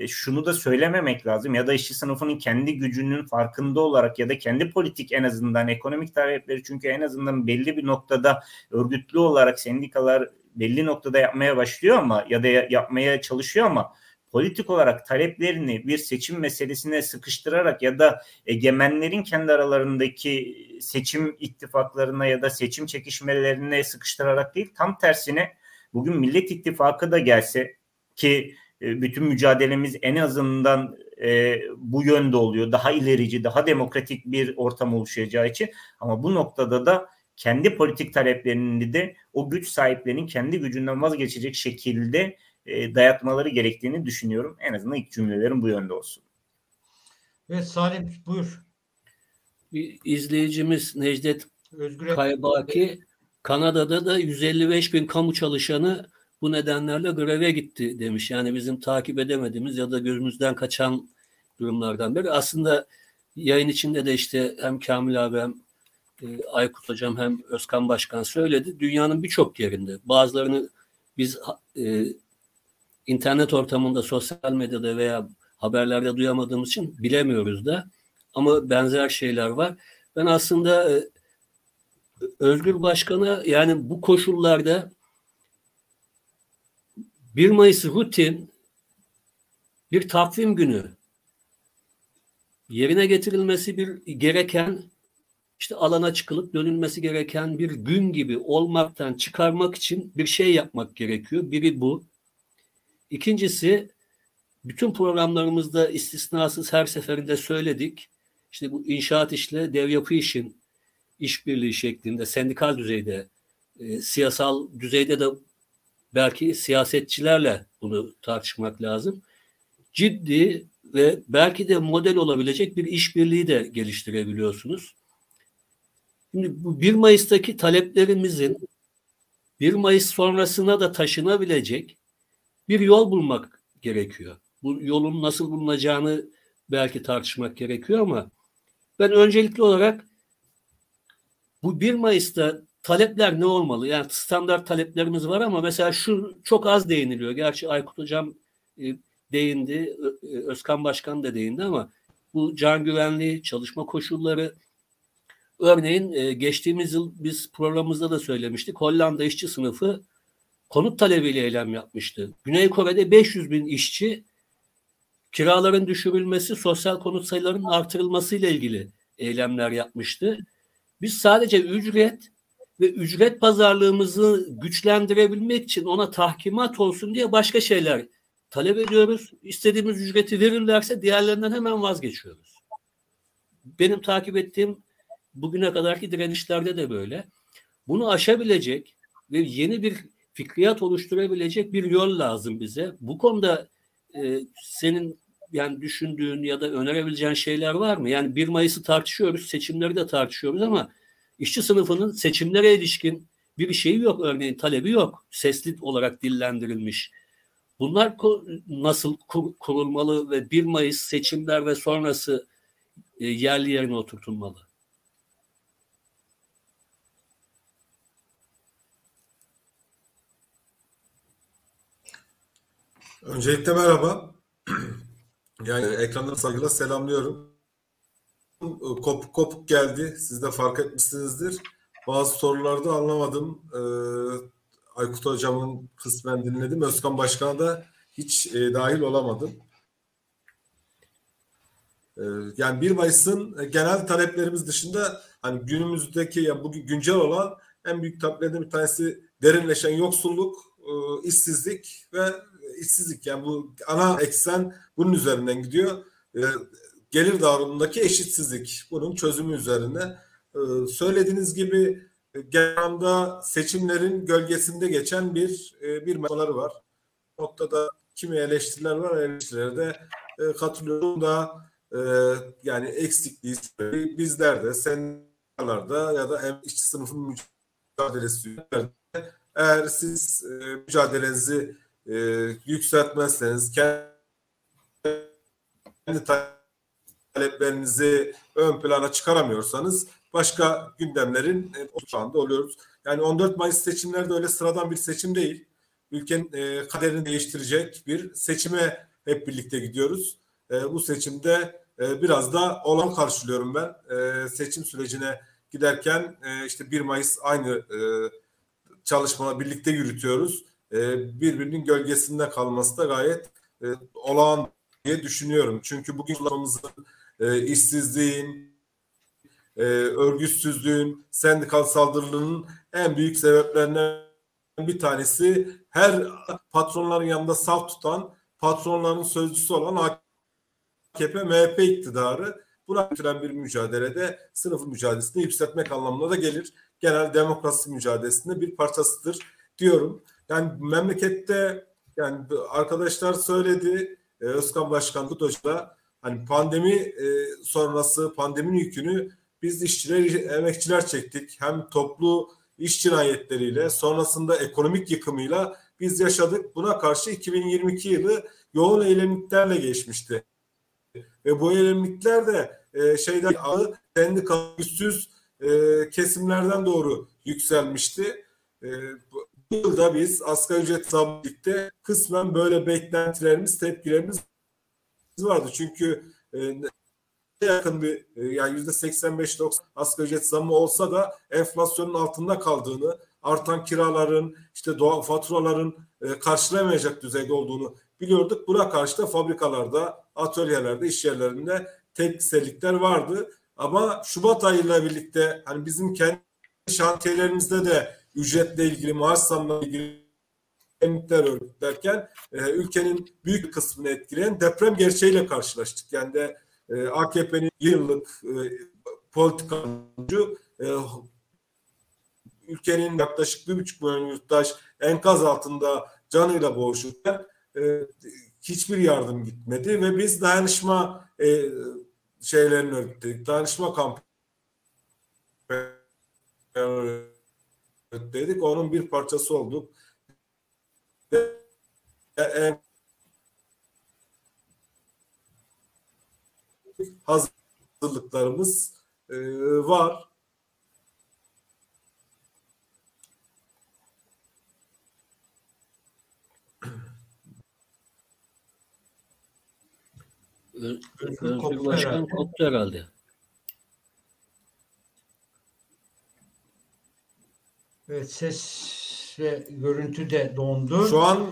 şunu da söylememek lazım ya da işçi sınıfının kendi gücünün farkında olarak ya da kendi politik en azından ekonomik talepleri çünkü en azından belli bir noktada örgütlü olarak sendikalar belli noktada yapmaya başlıyor ama ya da yapmaya çalışıyor ama politik olarak taleplerini bir seçim meselesine sıkıştırarak ya da egemenlerin kendi aralarındaki seçim ittifaklarına ya da seçim çekişmelerine sıkıştırarak değil tam tersine bugün Millet İttifakı da gelse ki e, bütün mücadelemiz en azından e, bu yönde oluyor. Daha ilerici, daha demokratik bir ortam oluşacağı için. Ama bu noktada da kendi politik taleplerini de o güç sahiplerinin kendi gücünden vazgeçecek şekilde e, dayatmaları gerektiğini düşünüyorum. En azından ilk cümlelerim bu yönde olsun. Evet Salim buyur. Bir izleyicimiz Necdet Özgür Kaybaki Kanada'da da 155 bin kamu çalışanı bu nedenlerle greve gitti demiş. Yani bizim takip edemediğimiz ya da gözümüzden kaçan durumlardan biri. Aslında yayın içinde de işte hem Kamil abi hem e, Aykut Hocam hem Özkan Başkan söyledi. Dünyanın birçok yerinde bazılarını biz e, internet ortamında, sosyal medyada veya haberlerde duyamadığımız için bilemiyoruz da. Ama benzer şeyler var. Ben aslında e, Özgür Başkan'a yani bu koşullarda 1 Mayıs rutin bir takvim günü yerine getirilmesi bir gereken işte alana çıkılıp dönülmesi gereken bir gün gibi olmaktan çıkarmak için bir şey yapmak gerekiyor. Biri bu. İkincisi bütün programlarımızda istisnasız her seferinde söyledik. İşte bu inşaat işle dev yapı işin işbirliği şeklinde sendikal düzeyde, e, siyasal düzeyde de belki siyasetçilerle bunu tartışmak lazım. Ciddi ve belki de model olabilecek bir işbirliği de geliştirebiliyorsunuz. Şimdi bu 1 Mayıs'taki taleplerimizin 1 Mayıs sonrasına da taşınabilecek bir yol bulmak gerekiyor. Bu yolun nasıl bulunacağını belki tartışmak gerekiyor ama ben öncelikli olarak bu 1 Mayıs'ta talepler ne olmalı? Yani standart taleplerimiz var ama mesela şu çok az değiniliyor. Gerçi Aykut Hocam e, değindi, e, Özkan Başkan da değindi ama bu can güvenliği, çalışma koşulları, örneğin e, geçtiğimiz yıl biz programımızda da söylemiştik. Hollanda işçi sınıfı konut talebiyle eylem yapmıştı. Güney Kore'de 500 bin işçi kiraların düşürülmesi, sosyal konut sayılarının artırılması ile ilgili eylemler yapmıştı. Biz sadece ücret ve ücret pazarlığımızı güçlendirebilmek için ona tahkimat olsun diye başka şeyler talep ediyoruz. İstediğimiz ücreti verirlerse diğerlerinden hemen vazgeçiyoruz. Benim takip ettiğim bugüne kadarki direnişlerde de böyle. Bunu aşabilecek ve yeni bir fikriyat oluşturabilecek bir yol lazım bize. Bu konuda e, senin yani düşündüğün ya da önerebileceğin şeyler var mı? Yani 1 Mayıs'ı tartışıyoruz, seçimleri de tartışıyoruz ama işçi sınıfının seçimlere ilişkin bir şeyi yok örneğin talebi yok. Sesli olarak dillendirilmiş. Bunlar nasıl kurulmalı ve 1 Mayıs seçimler ve sonrası e, yerli yerine oturtulmalı? Öncelikle merhaba. *clears throat* Yani ekrandan saygıyla selamlıyorum. Kopuk kopuk geldi. Siz de fark etmişsinizdir. Bazı sorularda anlamadım. Ee, Aykut Hocam'ın kısmen dinledim. Özkan Başkan'a da hiç e, dahil olamadım. Ee, yani 1 Mayıs'ın genel taleplerimiz dışında hani günümüzdeki ya bugün güncel olan en büyük taleplerden bir tanesi derinleşen yoksulluk, e, işsizlik ve işsizlik yani bu ana eksen bunun üzerinden gidiyor. E, gelir dağılımındaki eşitsizlik bunun çözümü üzerine. E, söylediğiniz gibi genelde seçimlerin gölgesinde geçen bir e, bir maçları var. Noktada kimi eleştiriler var, eleştirilere de e, katılıyorum da e, yani eksikliği bizler de senaryolarda ya da işçi sınıfın mücadelesi eğer siz e, mücadelenizi e, yükseltmezseniz kendi taleplerinizi ön plana çıkaramıyorsanız başka gündemlerin şu anda oluyoruz. Yani 14 Mayıs seçimleri de öyle sıradan bir seçim değil. Ülkenin e, kaderini değiştirecek bir seçime hep birlikte gidiyoruz. E, bu seçimde e, biraz da olan karşılıyorum ben. E, seçim sürecine giderken e, işte 1 Mayıs aynı e, çalışmalar birlikte yürütüyoruz. E, birbirinin gölgesinde kalması da gayet e, olağan diye düşünüyorum. Çünkü bugün e, işsizliğin, e, örgütsüzlüğün, sendikal saldırılarının en büyük sebeplerinden bir tanesi her patronların yanında saf tutan, patronların sözcüsü olan AKP, MHP iktidarı buna götüren bir mücadelede sınıf mücadelesini yükseltmek anlamına da gelir. Genel demokrasi mücadelesinde bir parçasıdır diyorum. Yani memlekette yani arkadaşlar söyledi e, Özkan Başkan Kutoş'la hani pandemi e, sonrası pandeminin yükünü biz işçiler, emekçiler çektik. Hem toplu iş cinayetleriyle sonrasında ekonomik yıkımıyla biz yaşadık. Buna karşı 2022 yılı yoğun eylemliklerle geçmişti. Ve bu eylemlikler de e, şeyden ağı sendika üstsüz e, kesimlerden doğru yükselmişti. E, bu yılda biz asgari ücret sabitlikte kısmen böyle beklentilerimiz, tepkilerimiz vardı. Çünkü e, yakın bir e, yani yüzde 85-90 asgari ücret zammı olsa da enflasyonun altında kaldığını, artan kiraların, işte doğal faturaların e, karşılayamayacak düzeyde olduğunu biliyorduk. Buna karşı da fabrikalarda, atölyelerde, iş yerlerinde tepkisellikler vardı. Ama Şubat ayıyla birlikte hani bizim kendi şantiyelerimizde de ücretle ilgili, maaş zammla ilgili emekler örgütlerken e, ülkenin büyük kısmını etkileyen deprem gerçeğiyle karşılaştık. Yani de e, AKP'nin yıllık e, politikancı e, ülkenin yaklaşık bir buçuk milyon yurttaş enkaz altında canıyla boğuşurken e, hiçbir yardım gitmedi ve biz dayanışma e, şeylerini örgütledik. Dayanışma kampı örgütledik. Onun bir parçası olduk. E, hazırlıklarımız e, var. Özgür Başkan koptu herhalde. Evet ses ve görüntü de dondu. Şu an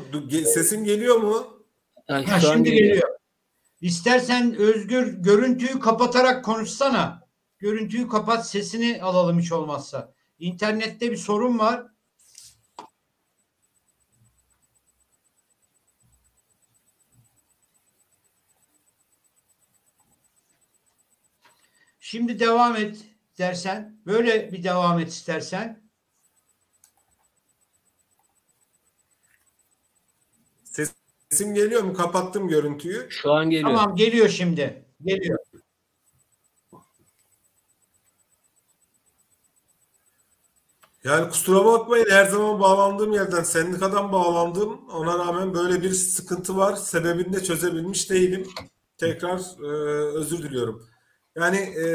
sesim geliyor mu? Yani ha, şimdi geliyor. geliyor. İstersen Özgür görüntüyü kapatarak konuşsana. Görüntüyü kapat sesini alalım hiç olmazsa. İnternette bir sorun var. Şimdi devam et dersen. Böyle bir devam et istersen. Sesim geliyor mu? Kapattım görüntüyü. Şu an geliyor. Tamam geliyor şimdi. Geliyor. Yani kusura bakmayın her zaman bağlandığım yerden sendikadan bağlandım. Ona rağmen böyle bir sıkıntı var. Sebebini de çözebilmiş değilim. Tekrar e, özür diliyorum. Yani e,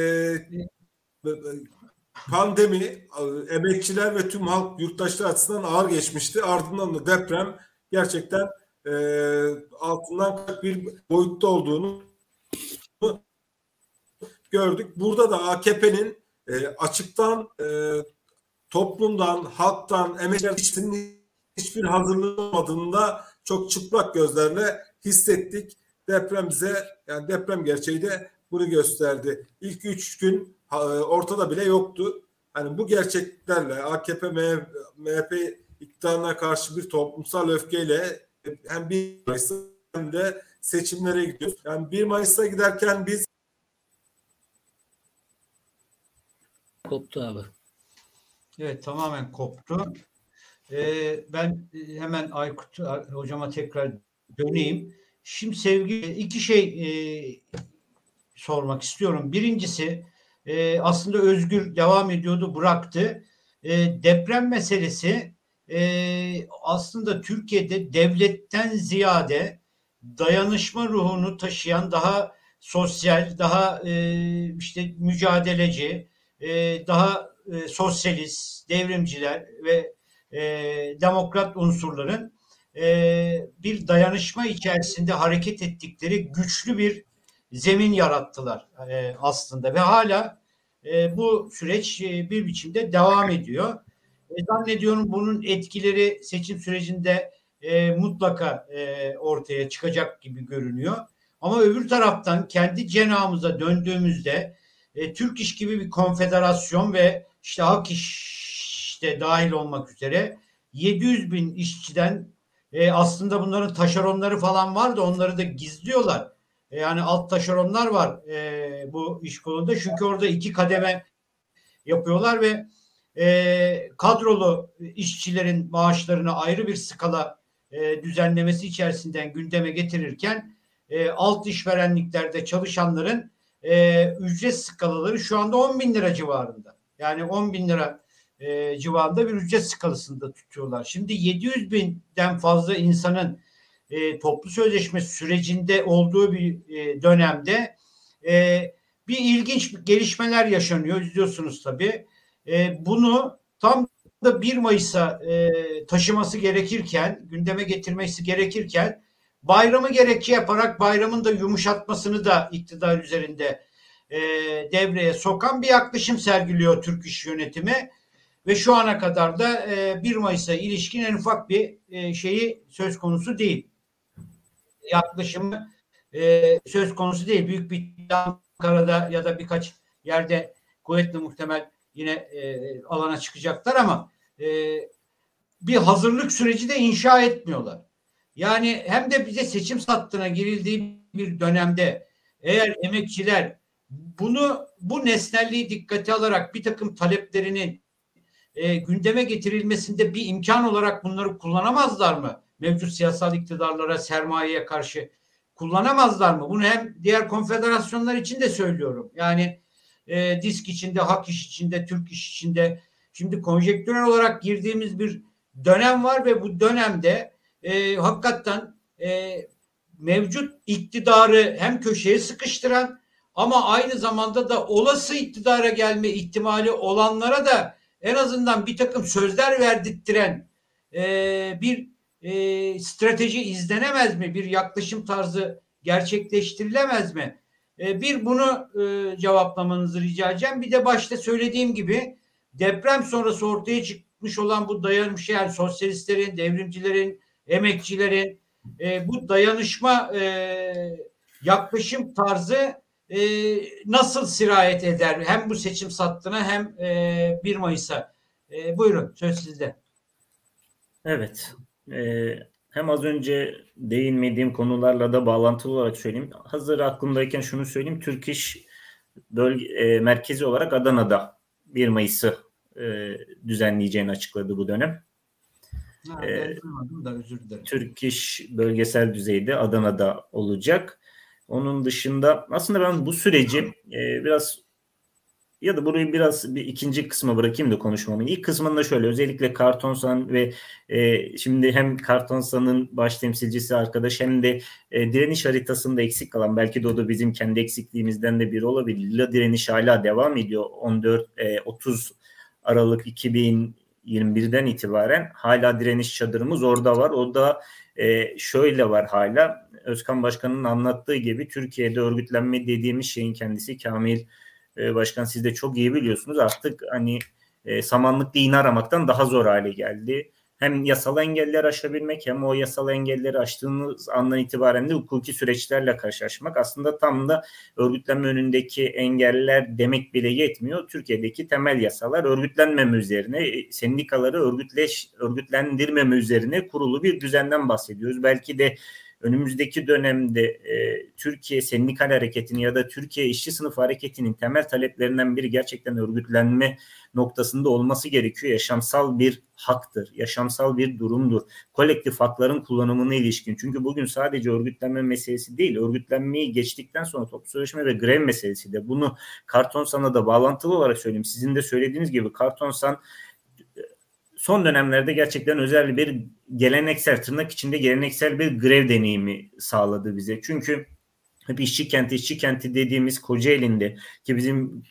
pandemi emekçiler ve tüm halk yurttaşlar açısından ağır geçmişti. Ardından da deprem gerçekten e, altından bir boyutta olduğunu gördük. Burada da AKP'nin e, açıktan e, toplumdan, halktan, emekçiler hiçbir, hazırlığı olmadığını çok çıplak gözlerle hissettik. Deprem bize, yani deprem gerçeği de bunu gösterdi. İlk üç gün e, ortada bile yoktu. Hani bu gerçeklerle AKP, MHP iktidarına karşı bir toplumsal öfkeyle hem 1 Mayıs'ta hem de seçimlere gidiyoruz. Yani 1 Mayıs'a giderken biz koptu abi. Evet tamamen koptu. Ee, ben e, hemen Aykut hocama tekrar döneyim. Şimdi sevgi iki şey e, sormak istiyorum. Birincisi e, aslında Özgür devam ediyordu bıraktı. E, deprem meselesi e, aslında Türkiye'de devletten ziyade dayanışma ruhunu taşıyan daha sosyal, daha e, işte mücadeleci, e, daha e, sosyalist, devrimciler ve e, demokrat unsurların e, bir dayanışma içerisinde hareket ettikleri güçlü bir zemin yarattılar e, aslında ve hala e, bu süreç e, bir biçimde devam ediyor. E, zannediyorum bunun etkileri seçim sürecinde e, mutlaka e, ortaya çıkacak gibi görünüyor. Ama öbür taraftan kendi cenahımıza döndüğümüzde e, Türk İş gibi bir konfederasyon ve işte Hak İş de dahil olmak üzere 700 bin işçiden e, aslında bunların taşeronları falan var da onları da gizliyorlar. E, yani alt taşeronlar var e, bu iş kolunda. Çünkü orada iki kademe yapıyorlar ve e, kadrolu işçilerin maaşlarını ayrı bir skala e, düzenlemesi içerisinden gündeme getirirken e, alt işverenliklerde çalışanların e, ücret skalaları şu anda 10 bin lira civarında. Yani 10 bin lira e, civarında bir ücret skalasında tutuyorlar. Şimdi 700 binden fazla insanın e, toplu sözleşme sürecinde olduğu bir e, dönemde e, bir ilginç gelişmeler yaşanıyor. İzliyorsunuz tabii. E, bunu tam da 1 Mayıs'a e, taşıması gerekirken, gündeme getirmesi gerekirken bayramı gerekçe yaparak bayramın da yumuşatmasını da iktidar üzerinde e, devreye sokan bir yaklaşım sergiliyor Türk İş Yönetimi ve şu ana kadar da e, 1 Mayıs'a ilişkin en ufak bir e, şeyi söz konusu değil. Yaklaşımı e, söz konusu değil. Büyük bir Ankara'da ya da birkaç yerde kuvvetli muhtemel yine e, alana çıkacaklar ama e, bir hazırlık süreci de inşa etmiyorlar. Yani hem de bize seçim sattığına girildiği bir dönemde eğer emekçiler bunu bu nesnelliği dikkate alarak bir takım taleplerinin e, gündeme getirilmesinde bir imkan olarak bunları kullanamazlar mı? Mevcut siyasal iktidarlara, sermayeye karşı kullanamazlar mı? Bunu hem diğer konfederasyonlar için de söylüyorum. Yani e, disk içinde, hak iş içinde, Türk iş içinde. Şimdi konjektürel olarak girdiğimiz bir dönem var ve bu dönemde e, hakikaten e, mevcut iktidarı hem köşeye sıkıştıran ama aynı zamanda da olası iktidara gelme ihtimali olanlara da en azından bir takım sözler verdirttiren e, bir e, strateji izlenemez mi? Bir yaklaşım tarzı gerçekleştirilemez mi? E, bir bunu e, cevaplamanızı rica edeceğim. Bir de başta söylediğim gibi deprem sonrası ortaya çıkmış olan bu dayanmış yani sosyalistlerin, devrimcilerin, emekçilerin e, bu dayanışma e, yaklaşım tarzı nasıl sirayet eder? Hem bu seçim sattığına hem e, 1 Mayıs'a. Buyurun söz sizde. Evet. E, hem az önce değinmediğim konularla da bağlantılı olarak söyleyeyim. Hazır aklımdayken şunu söyleyeyim. Türk İş bölge, e, merkezi olarak Adana'da 1 Mayıs'ı e, düzenleyeceğini açıkladı bu dönem. Ha, e, da özür dilerim. Türk İş bölgesel düzeyde Adana'da olacak. Onun dışında aslında ben bu süreci e, biraz ya da burayı biraz bir ikinci kısma bırakayım da konuşmamın. İlk kısmında şöyle özellikle Kartonsan ve e, şimdi hem Kartonsan'ın baş temsilcisi arkadaş hem de e, direniş haritasında eksik kalan belki de o da bizim kendi eksikliğimizden de biri olabilir. La direniş hala devam ediyor. 14 e, 30 Aralık 2021'den itibaren hala direniş çadırımız orada var. O da e, şöyle var hala. Özkan Başkan'ın anlattığı gibi Türkiye'de örgütlenme dediğimiz şeyin kendisi Kamil e, Başkan siz de çok iyi biliyorsunuz artık hani e, samanlıkta iğne aramaktan daha zor hale geldi. Hem yasal engeller aşabilmek hem o yasal engelleri aştığınız andan itibaren de hukuki süreçlerle karşılaşmak aslında tam da örgütlenme önündeki engeller demek bile yetmiyor. Türkiye'deki temel yasalar örgütlenmeme üzerine, e, sendikaları örgütleş, örgütlendirmeme üzerine kurulu bir düzenden bahsediyoruz. Belki de önümüzdeki dönemde e, Türkiye Sendikal Hareketi'nin ya da Türkiye İşçi Sınıf Hareketi'nin temel taleplerinden biri gerçekten örgütlenme noktasında olması gerekiyor. Yaşamsal bir haktır, yaşamsal bir durumdur. Kolektif hakların kullanımına ilişkin. Çünkü bugün sadece örgütlenme meselesi değil, örgütlenmeyi geçtikten sonra toplu sözleşme ve grev meselesi de. Bunu Kartonsan'a da bağlantılı olarak söyleyeyim. Sizin de söylediğiniz gibi Kartonsan son dönemlerde gerçekten özel bir geleneksel tırnak içinde geleneksel bir grev deneyimi sağladı bize. Çünkü hep işçi kenti, işçi kenti dediğimiz Kocaeli'nde ki bizim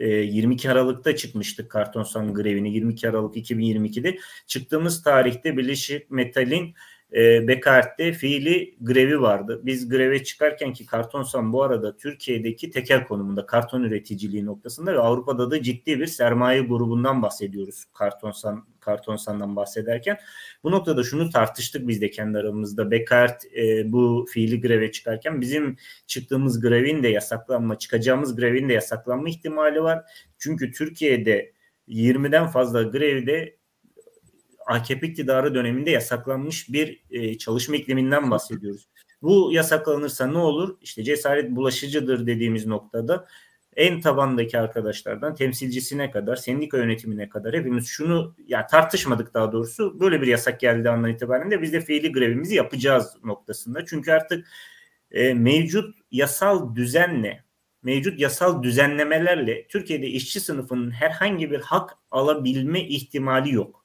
22 Aralık'ta çıkmıştık Kartonsan grevini 22 Aralık 2022'de. Çıktığımız tarihte Birleşik Metal'in e, Bekart'te fiili grevi vardı. Biz greve çıkarken ki Kartonsan bu arada Türkiye'deki tekel konumunda karton üreticiliği noktasında ve Avrupa'da da ciddi bir sermaye grubundan bahsediyoruz Kartonsan Kartonsan'dan bahsederken. Bu noktada şunu tartıştık biz de kendi aramızda. Bekart e, bu fiili greve çıkarken bizim çıktığımız grevin de yasaklanma, çıkacağımız grevin de yasaklanma ihtimali var. Çünkü Türkiye'de 20'den fazla grevde AKP iktidarı döneminde yasaklanmış bir e, çalışma ikliminden bahsediyoruz. Bu yasaklanırsa ne olur? İşte cesaret bulaşıcıdır dediğimiz noktada en tabandaki arkadaşlardan temsilcisine kadar, sendika yönetimine kadar hepimiz şunu ya tartışmadık daha doğrusu. Böyle bir yasak geldiği andan itibaren de biz de fiili grevimizi yapacağız noktasında. Çünkü artık e, mevcut yasal düzenle mevcut yasal düzenlemelerle Türkiye'de işçi sınıfının herhangi bir hak alabilme ihtimali yok.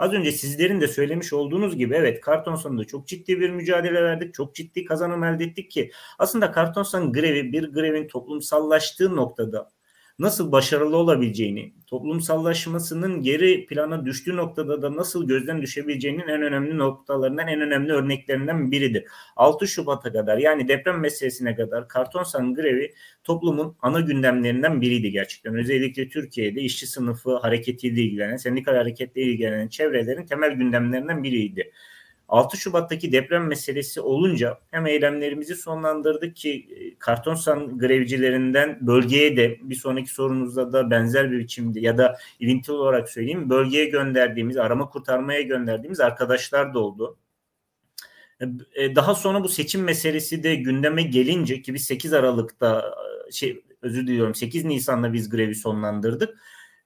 Az önce sizlerin de söylemiş olduğunuz gibi evet Kartonsan'da çok ciddi bir mücadele verdik. Çok ciddi kazanım elde ettik ki aslında Kartonsan grevi bir grevin toplumsallaştığı noktada nasıl başarılı olabileceğini, toplumsallaşmasının geri plana düştüğü noktada da nasıl gözden düşebileceğinin en önemli noktalarından, en önemli örneklerinden biridir. 6 Şubat'a kadar yani deprem meselesine kadar Kartonsan grevi toplumun ana gündemlerinden biriydi gerçekten. Özellikle Türkiye'de işçi sınıfı hareketiyle ilgilenen, sendikal hareketle ilgilenen çevrelerin temel gündemlerinden biriydi. 6 Şubat'taki deprem meselesi olunca hem eylemlerimizi sonlandırdık ki e, kartonsan grevcilerinden bölgeye de bir sonraki sorunuzda da benzer bir biçimde ya da ilintili olarak söyleyeyim bölgeye gönderdiğimiz arama kurtarmaya gönderdiğimiz arkadaşlar da oldu. E, e, daha sonra bu seçim meselesi de gündeme gelince ki biz 8 Aralık'ta şey özür diliyorum 8 Nisan'da biz grevi sonlandırdık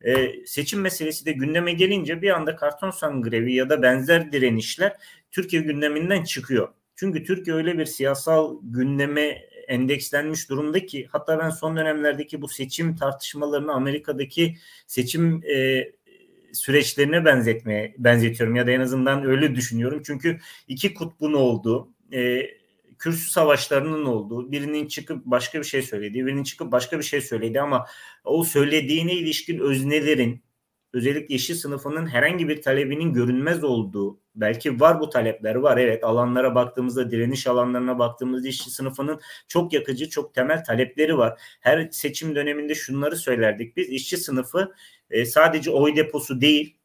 e, seçim meselesi de gündeme gelince bir anda kartonsan grevi ya da benzer direnişler Türkiye gündeminden çıkıyor. Çünkü Türkiye öyle bir siyasal gündeme endekslenmiş durumda ki hatta ben son dönemlerdeki bu seçim tartışmalarını Amerika'daki seçim e, süreçlerine benzetmeye benzetiyorum ya da en azından öyle düşünüyorum. Çünkü iki kutbun olduğu e, kürsü savaşlarının olduğu, birinin çıkıp başka bir şey söyledi, birinin çıkıp başka bir şey söyledi ama o söylediğine ilişkin öznelerin özellikle işçi sınıfının herhangi bir talebinin görünmez olduğu, belki var bu talepler var evet alanlara baktığımızda direniş alanlarına baktığımızda işçi sınıfının çok yakıcı çok temel talepleri var. Her seçim döneminde şunları söylerdik biz işçi sınıfı e, sadece oy deposu değil,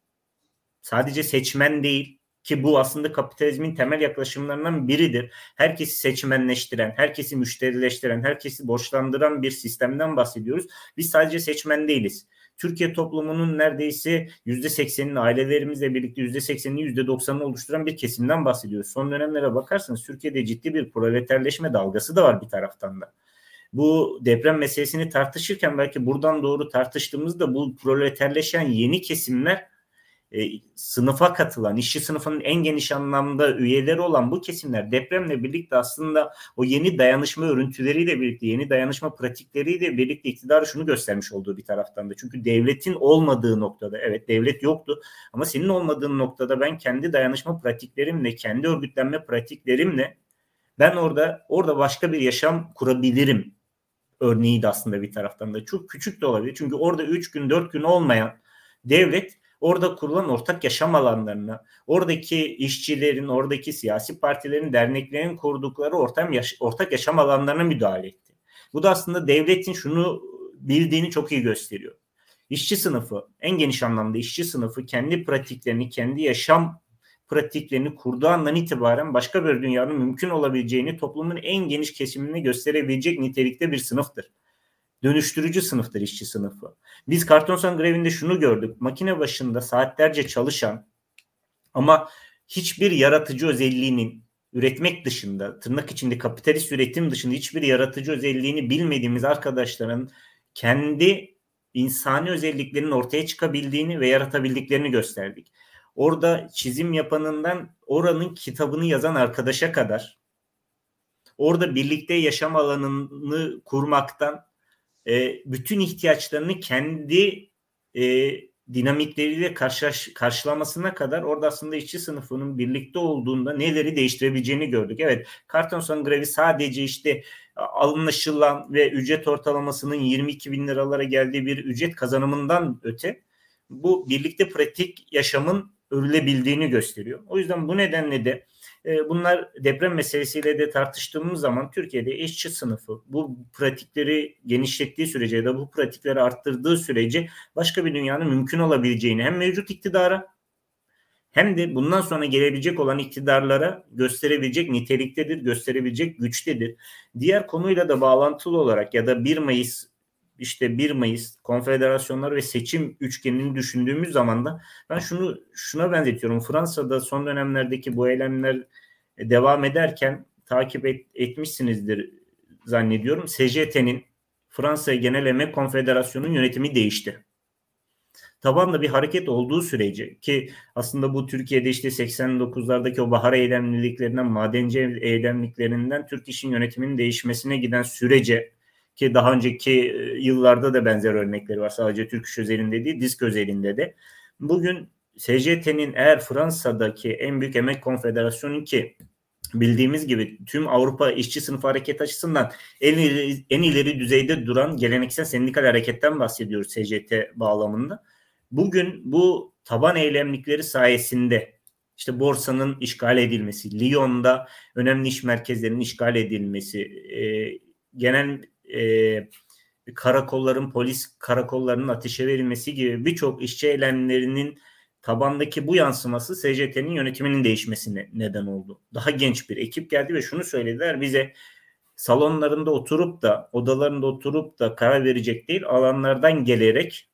sadece seçmen değil, ki bu aslında kapitalizmin temel yaklaşımlarından biridir. Herkesi seçmenleştiren, herkesi müşterileştiren, herkesi borçlandıran bir sistemden bahsediyoruz. Biz sadece seçmen değiliz. Türkiye toplumunun neredeyse yüzde seksenini ailelerimizle birlikte yüzde seksenini yüzde doksanını oluşturan bir kesimden bahsediyoruz. Son dönemlere bakarsanız Türkiye'de ciddi bir proleterleşme dalgası da var bir taraftan da. Bu deprem meselesini tartışırken belki buradan doğru tartıştığımızda bu proleterleşen yeni kesimler e, sınıfa katılan, işçi sınıfının en geniş anlamda üyeleri olan bu kesimler depremle birlikte aslında o yeni dayanışma örüntüleriyle birlikte, yeni dayanışma pratikleriyle birlikte iktidar şunu göstermiş olduğu bir taraftan da. Çünkü devletin olmadığı noktada, evet devlet yoktu ama senin olmadığın noktada ben kendi dayanışma pratiklerimle, kendi örgütlenme pratiklerimle ben orada orada başka bir yaşam kurabilirim örneğiydi aslında bir taraftan da. Çok küçük de olabilir. Çünkü orada 3 gün 4 gün olmayan devlet orada kurulan ortak yaşam alanlarına, oradaki işçilerin, oradaki siyasi partilerin, derneklerin kurdukları ortam yaş- ortak yaşam alanlarına müdahale etti. Bu da aslında devletin şunu bildiğini çok iyi gösteriyor. İşçi sınıfı, en geniş anlamda işçi sınıfı kendi pratiklerini, kendi yaşam pratiklerini kurduğu andan itibaren başka bir dünyanın mümkün olabileceğini toplumun en geniş kesimine gösterebilecek nitelikte bir sınıftır dönüştürücü sınıftır işçi sınıfı. Biz kartonsan grevinde şunu gördük. Makine başında saatlerce çalışan ama hiçbir yaratıcı özelliğinin üretmek dışında, tırnak içinde kapitalist üretim dışında hiçbir yaratıcı özelliğini bilmediğimiz arkadaşların kendi insani özelliklerinin ortaya çıkabildiğini ve yaratabildiklerini gösterdik. Orada çizim yapanından oranın kitabını yazan arkadaşa kadar orada birlikte yaşam alanını kurmaktan e, bütün ihtiyaçlarını kendi e, dinamikleriyle karşılaş, karşılamasına kadar orada aslında işçi sınıfının birlikte olduğunda neleri değiştirebileceğini gördük. Evet Kartonson grevi sadece işte anlaşılan ve ücret ortalamasının 22 bin liralara geldiği bir ücret kazanımından öte bu birlikte pratik yaşamın örülebildiğini gösteriyor. O yüzden bu nedenle de e, bunlar deprem meselesiyle de tartıştığımız zaman Türkiye'de işçi sınıfı bu pratikleri genişlettiği sürece ya da bu pratikleri arttırdığı sürece başka bir dünyanın mümkün olabileceğini hem mevcut iktidara hem de bundan sonra gelebilecek olan iktidarlara gösterebilecek niteliktedir, gösterebilecek güçtedir. Diğer konuyla da bağlantılı olarak ya da 1 Mayıs işte 1 Mayıs konfederasyonlar ve seçim üçgenini düşündüğümüz zaman da ben şunu şuna benzetiyorum. Fransa'da son dönemlerdeki bu eylemler devam ederken takip et, etmişsinizdir zannediyorum. CGT'nin Fransa Genel Emek Konfederasyonu'nun yönetimi değişti. Tabanda bir hareket olduğu sürece ki aslında bu Türkiye'de işte 89'lardaki o bahar eylemliliklerinden, madenci eylemliklerinden Türk İş'in yönetiminin değişmesine giden sürece ki daha önceki e, yıllarda da benzer örnekleri var. Sadece Türk İş özelinde değil, disk özelinde de. Bugün SCT'nin eğer Fransa'daki en büyük emek konfederasyonu ki bildiğimiz gibi tüm Avrupa işçi sınıfı hareket açısından en ileri, en ileri düzeyde duran geleneksel sendikal hareketten bahsediyoruz SCT bağlamında. Bugün bu taban eylemlikleri sayesinde işte borsanın işgal edilmesi, Lyon'da önemli iş merkezlerinin işgal edilmesi, e, genel e, karakolların, polis karakollarının ateşe verilmesi gibi birçok işçi eylemlerinin tabandaki bu yansıması SCT'nin yönetiminin değişmesine neden oldu. Daha genç bir ekip geldi ve şunu söylediler bize salonlarında oturup da odalarında oturup da karar verecek değil alanlardan gelerek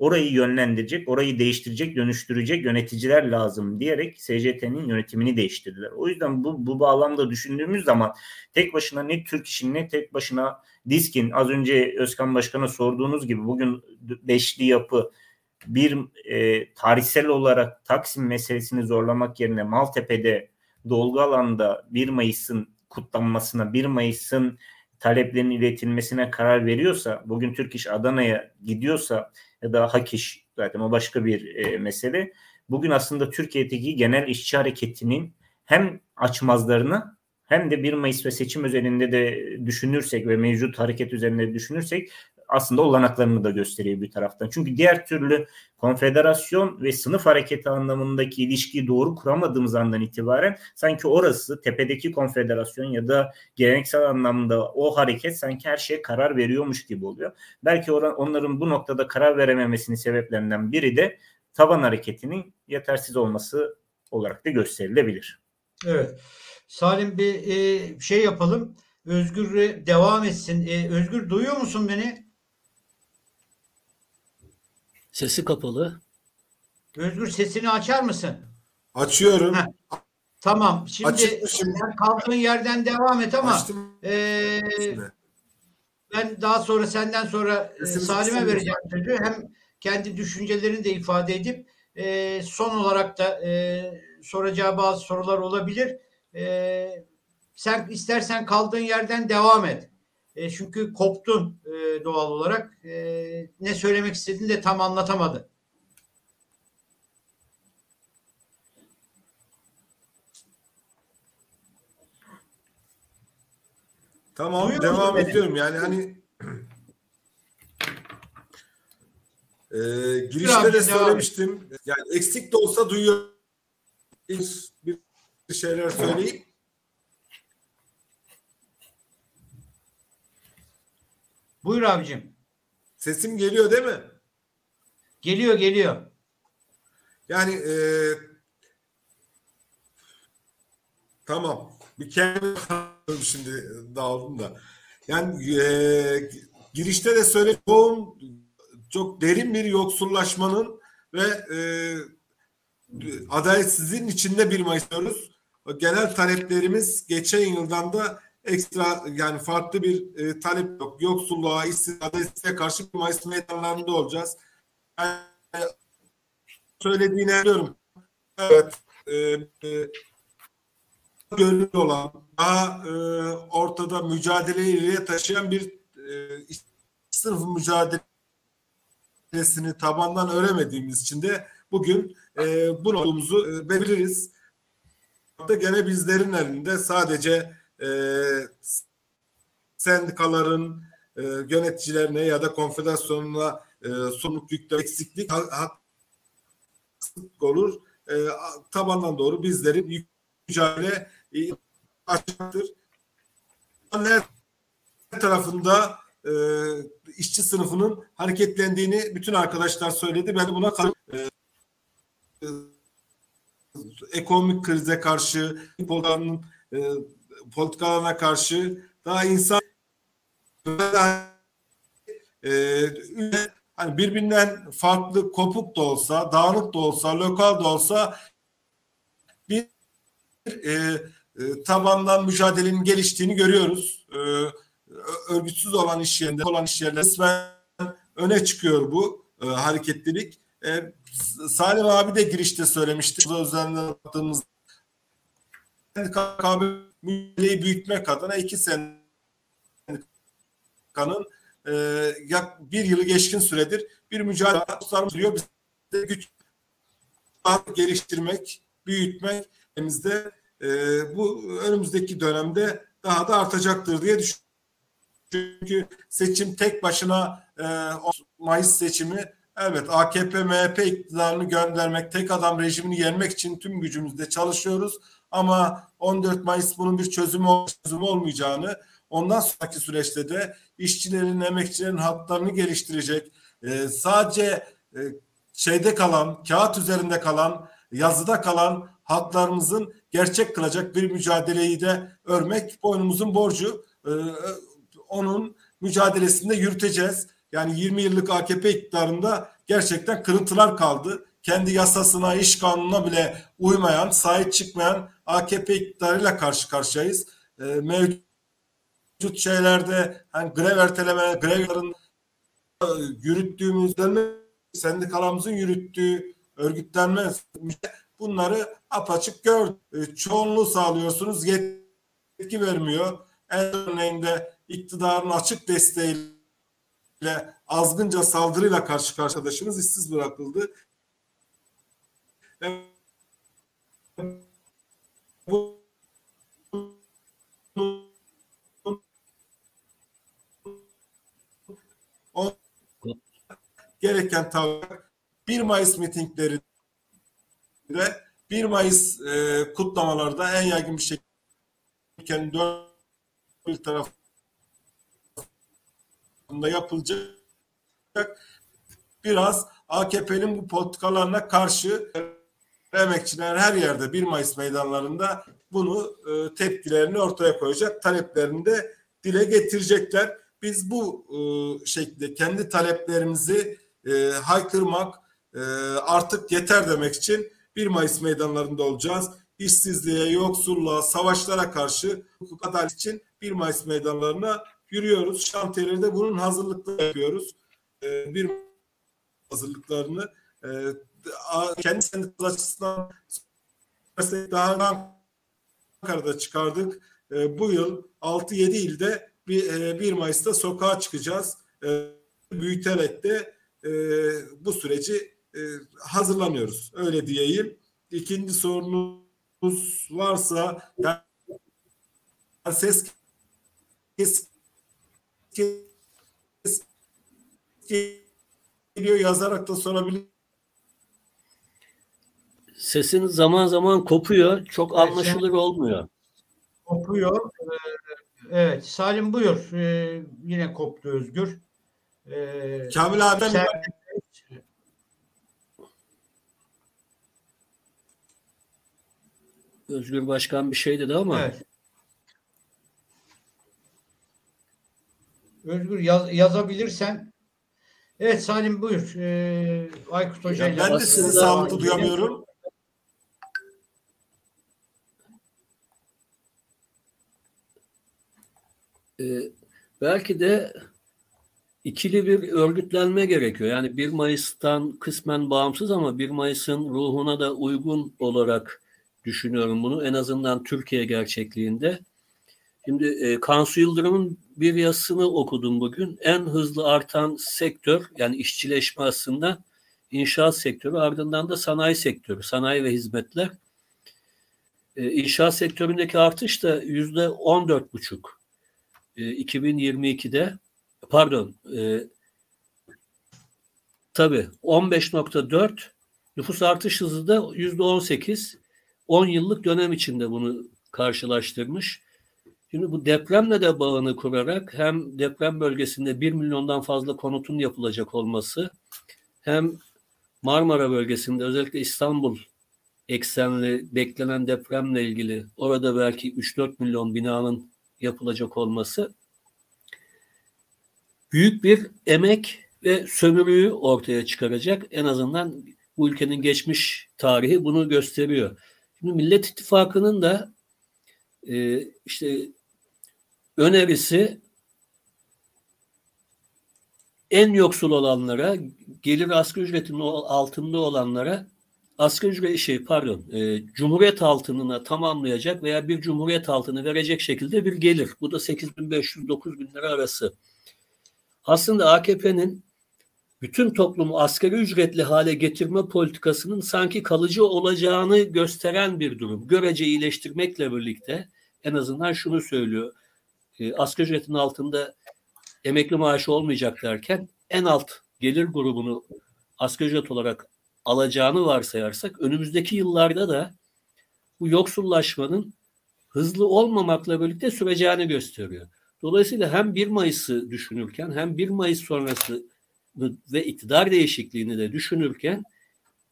orayı yönlendirecek, orayı değiştirecek, dönüştürecek yöneticiler lazım diyerek SCT'nin yönetimini değiştirdiler. O yüzden bu, bu bağlamda düşündüğümüz zaman tek başına ne Türk işin ne tek başına Diskin az önce Özkan Başkan'a sorduğunuz gibi bugün beşli yapı bir e, tarihsel olarak Taksim meselesini zorlamak yerine Maltepe'de dolgu alanda 1 Mayıs'ın kutlanmasına 1 Mayıs'ın taleplerinin iletilmesine karar veriyorsa bugün Türk İş Adana'ya gidiyorsa ya da hak zaten o başka bir e, mesele. Bugün aslında Türkiye'deki genel işçi hareketinin hem açmazlarını hem de 1 Mayıs ve seçim üzerinde de düşünürsek ve mevcut hareket üzerinde düşünürsek aslında olanaklarını da gösteriyor bir taraftan. Çünkü diğer türlü konfederasyon ve sınıf hareketi anlamındaki ilişkiyi doğru kuramadığımız andan itibaren sanki orası tepedeki konfederasyon ya da geleneksel anlamda o hareket sanki her şeye karar veriyormuş gibi oluyor. Belki onların bu noktada karar verememesinin sebeplerinden biri de taban hareketinin yetersiz olması olarak da gösterilebilir. Evet. Salim bir e, şey yapalım. Özgür devam etsin. E, Özgür duyuyor musun beni? Sesi kapalı. Özgür sesini açar mısın? Açıyorum. Heh. Tamam. Şimdi sen kaldığın yerden devam et ama e, ben daha sonra senden sonra e, Salim'e vereceğim sözü. Hem kendi düşüncelerini de ifade edip e, son olarak da e, soracağı bazı sorular olabilir. E, sen istersen kaldığın yerden devam et. E, çünkü koptun e, doğal olarak. E, ne söylemek istediğini de tam anlatamadı. Tamam Duyuyor devam ediyorum. Yani hani *clears throat* e, girişte de söylemiştim. Yani eksik de olsa duyuyor. Bir şeyler söyleyeyim. Buyur abicim. Sesim geliyor değil mi? Geliyor geliyor. Yani e, tamam. Bir kendim şimdi dağıldım da. Yani e, girişte de söylediğim çok derin bir yoksullaşmanın ve e, adaletsizliğin içinde bir Mayıs diyoruz. genel taleplerimiz geçen yıldan da ekstra yani farklı bir e, talep yok. Yoksulluğa, işsizliğe karşı Mayıs meydanlarında olacağız. Yani, söylediğini biliyorum. Evet. E, e, gönüllü olan, daha e, ortada mücadeleyi taşıyan bir e, sınıf mücadelesini tabandan öremediğimiz için de bugün e, bu notumuzu e, beliririz. Da gene bizlerin elinde sadece e, sendikaların e, yöneticilerine ya da konfederasyonuna e, sorumluluk yükle eksiklik hak olur. E, tabandan doğru bizlerin mücadele e, açacaktır. Her tarafında e, işçi sınıfının hareketlendiğini bütün arkadaşlar söyledi. Ben buna e, e, ekonomik krize karşı, politikaların e, politikalarına karşı daha insan e, hani birbirinden farklı kopuk da olsa, dağınık da olsa, lokal da olsa bir e, e, tabandan mücadelenin geliştiğini görüyoruz. E, örgütsüz olan iş yerinde olan iş resmen öne çıkıyor bu e, hareketlilik. E, Salim abi de girişte söylemişti. Üzerinden baktığımız KKB mücadeleyi büyütmek adına iki sendikanın e, yak bir yılı geçkin süredir bir mücadele sürüyor. Biz de güç geliştirmek, büyütmek elimizde e, bu önümüzdeki dönemde daha da artacaktır diye düşünüyorum. Çünkü seçim tek başına e, Mayıs seçimi evet AKP MHP iktidarını göndermek, tek adam rejimini yenmek için tüm gücümüzle çalışıyoruz. Ama 14 Mayıs bunun bir çözümü, çözümü olmayacağını, ondan sonraki süreçte de işçilerin, emekçilerin haklarını geliştirecek, e, sadece e, şeyde kalan, kağıt üzerinde kalan, yazıda kalan haklarımızın gerçek kılacak bir mücadeleyi de örmek boynumuzun borcu. E, onun mücadelesinde yürüteceğiz. Yani 20 yıllık AKP iktidarında gerçekten kırıntılar kaldı. Kendi yasasına, iş kanununa bile uymayan, sahip çıkmayan AKP iktidarıyla karşı karşıyayız. E, mevcut şeylerde hani grev erteleme, grevlerin e, yürüttüğümüz, sendikalarımızın yürüttüğü örgütlenme bunları apaçık gör. E, çoğunluğu sağlıyorsunuz, yetki vermiyor. En örneğinde iktidarın açık desteğiyle azgınca saldırıyla karşı karşı arkadaşımız işsiz bırakıldı. Bu gereken tavır 1 Mayıs mitinglerinde 1 Mayıs e, kutlamalarda en yaygın bir şekilde dört bir tarafında yapılacak. Biraz AKP'nin bu politikalarına karşı emekçiler her yerde 1 Mayıs meydanlarında bunu e, tepkilerini ortaya koyacak, taleplerini de dile getirecekler. Biz bu e, şekilde kendi taleplerimizi e, haykırmak e, artık yeter demek için 1 Mayıs meydanlarında olacağız. İşsizliğe, yoksulluğa, savaşlara karşı hukuk adalet için 1 Mayıs meydanlarına yürüyoruz. Şantiyelerde bunun hazırlıklarını yapıyoruz. E, bir hazırlıklarını e, kendi sendikası açısından daha Ankara'da çıkardık. E, bu yıl 6-7 ilde bir, e, 1 Mayıs'ta sokağa çıkacağız. E, büyüterek de e, bu süreci e, hazırlanıyoruz. Öyle diyeyim. İkinci sorunuz varsa yani ses kes, kes, geliyor yazarak da sorabilir. Sesin zaman zaman kopuyor. Çok anlaşılır olmuyor. Kopuyor. Evet. Salim buyur. Ee, yine koptu Özgür. Ee, Kamil abi sen... Özgür Başkan bir şey dedi ama. Evet. Özgür yaz, yazabilirsen. Evet Salim buyur. Ee, Aykut Hoca ile. Ben de sizi sağlıklı duyamıyorum. E, belki de ikili bir örgütlenme gerekiyor. Yani 1 Mayıs'tan kısmen bağımsız ama 1 Mayıs'ın ruhuna da uygun olarak düşünüyorum bunu. En azından Türkiye gerçekliğinde. Şimdi e, Kansu Yıldırım'ın bir yazısını okudum bugün. En hızlı artan sektör yani işçileşme aslında inşaat sektörü ardından da sanayi sektörü, sanayi ve hizmetler. E, inşaat sektöründeki artış da yüzde on dört buçuk. 2022'de pardon e, tabii 15.4 nüfus artış hızı da yüzde 18 10 yıllık dönem içinde bunu karşılaştırmış. Şimdi bu depremle de bağını kurarak hem deprem bölgesinde 1 milyondan fazla konutun yapılacak olması hem Marmara bölgesinde özellikle İstanbul eksenli beklenen depremle ilgili orada belki 3-4 milyon binanın yapılacak olması büyük bir emek ve sömürüyü ortaya çıkaracak. En azından bu ülkenin geçmiş tarihi bunu gösteriyor. Şimdi Millet İttifakı'nın da e, işte önerisi en yoksul olanlara, gelir asgari ücretinin altında olanlara asgari ücret şey pardon, e, cumhuriyet altınına tamamlayacak veya bir cumhuriyet altını verecek şekilde bir gelir. Bu da 8500-9000 lira arası. Aslında AKP'nin bütün toplumu asgari ücretli hale getirme politikasının sanki kalıcı olacağını gösteren bir durum. Görece iyileştirmekle birlikte en azından şunu söylüyor. E, asgari ücretin altında emekli maaşı olmayacak derken en alt gelir grubunu asgari ücret olarak alacağını varsayarsak önümüzdeki yıllarda da bu yoksullaşmanın hızlı olmamakla birlikte süreceğini gösteriyor. Dolayısıyla hem 1 Mayıs'ı düşünürken hem 1 Mayıs sonrası ve iktidar değişikliğini de düşünürken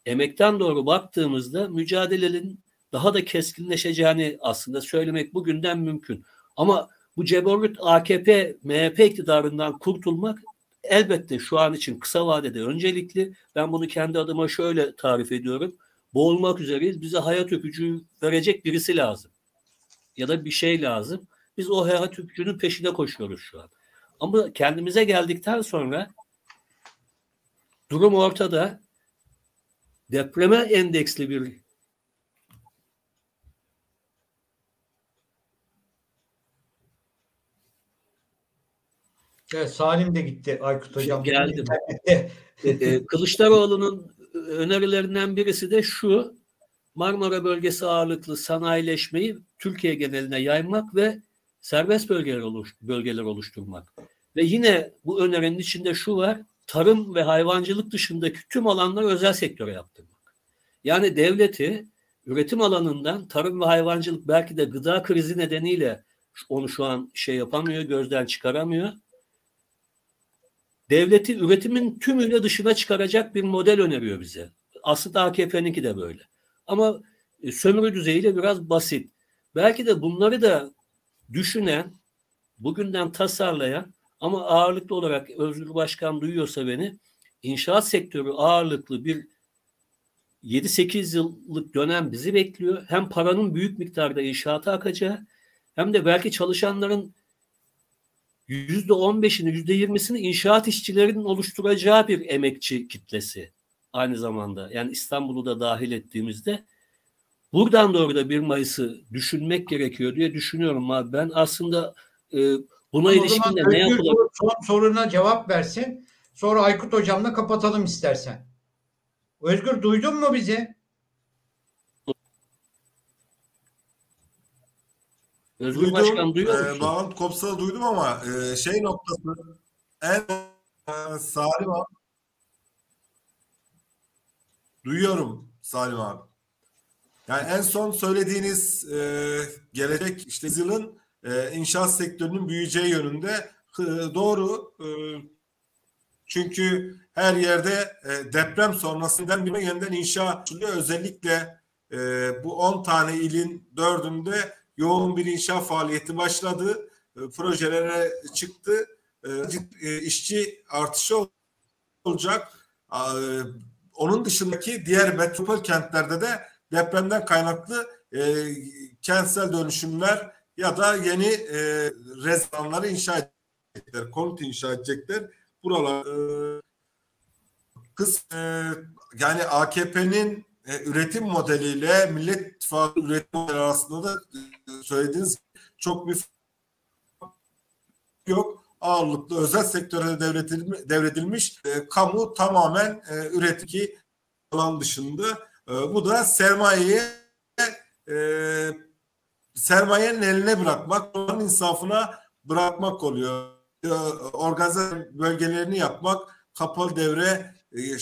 emekten doğru baktığımızda mücadelenin daha da keskinleşeceğini aslında söylemek bugünden mümkün. Ama bu ceborut AKP, MHP iktidarından kurtulmak elbette şu an için kısa vadede öncelikli. Ben bunu kendi adıma şöyle tarif ediyorum. Boğulmak üzereyiz. Bize hayat öpücüğü verecek birisi lazım. Ya da bir şey lazım. Biz o hayat öpücüğünün peşine koşuyoruz şu an. Ama kendimize geldikten sonra durum ortada. Depreme endeksli bir Evet, Salim de gitti Aykut Hocam. Geldim. E, e, Kılıçdaroğlu'nun önerilerinden birisi de şu. Marmara bölgesi ağırlıklı sanayileşmeyi Türkiye geneline yaymak ve serbest bölgeler, oluş, bölgeler oluşturmak. Ve yine bu önerinin içinde şu var. Tarım ve hayvancılık dışındaki tüm alanları özel sektöre yaptırmak. Yani devleti üretim alanından tarım ve hayvancılık belki de gıda krizi nedeniyle onu şu an şey yapamıyor, gözden çıkaramıyor devleti üretimin tümüyle dışına çıkaracak bir model öneriyor bize. Aslında AKP'ninki de böyle. Ama e, sömürü düzeyiyle biraz basit. Belki de bunları da düşünen, bugünden tasarlayan ama ağırlıklı olarak Özgür Başkan duyuyorsa beni inşaat sektörü ağırlıklı bir 7-8 yıllık dönem bizi bekliyor. Hem paranın büyük miktarda inşaata akacağı hem de belki çalışanların yüzde on beşini, yüzde yirmisini inşaat işçilerinin oluşturacağı bir emekçi kitlesi aynı zamanda. Yani İstanbul'u da dahil ettiğimizde buradan doğru da 1 Mayıs'ı düşünmek gerekiyor diye düşünüyorum abi. Ben aslında e, buna Ama ilişkin de ne yapılabilir? Son soruna cevap versin. Sonra Aykut hocamla kapatalım istersen. Özgür duydun mu bizi? Özgür duydum, Başkan duyuyor musun? E, bağlantı kopsa duydum ama e, şey noktası en e, Salim abi duyuyorum Salim abi. Yani en son söylediğiniz e, gelecek işte yılın e, inşaat sektörünün büyüyeceği yönünde e, doğru. E, çünkü her yerde e, deprem sonrasından bir yeniden inşa özellikle e, bu 10 tane ilin dördünde yoğun bir inşa faaliyeti başladı. E, projelere çıktı. E, e, işçi artışı olacak. Onun dışındaki diğer metropol kentlerde de depremden kaynaklı kentsel dönüşümler ya da yeni e, restoranları inşa edecekler, konut inşa edecekler. Buralar kız yani AKP'nin üretim modeliyle Millet İttifakı üretim modeli arasında da söylediğiniz çok bir yok. Ağırlıklı özel sektöre devredilmiş, devredilmiş e, kamu tamamen e, üretiki alan dışında. E, bu da sermayeye e, sermayenin eline bırakmak, onun insafına bırakmak oluyor. E, organize bölgelerini yapmak, kapalı devre e,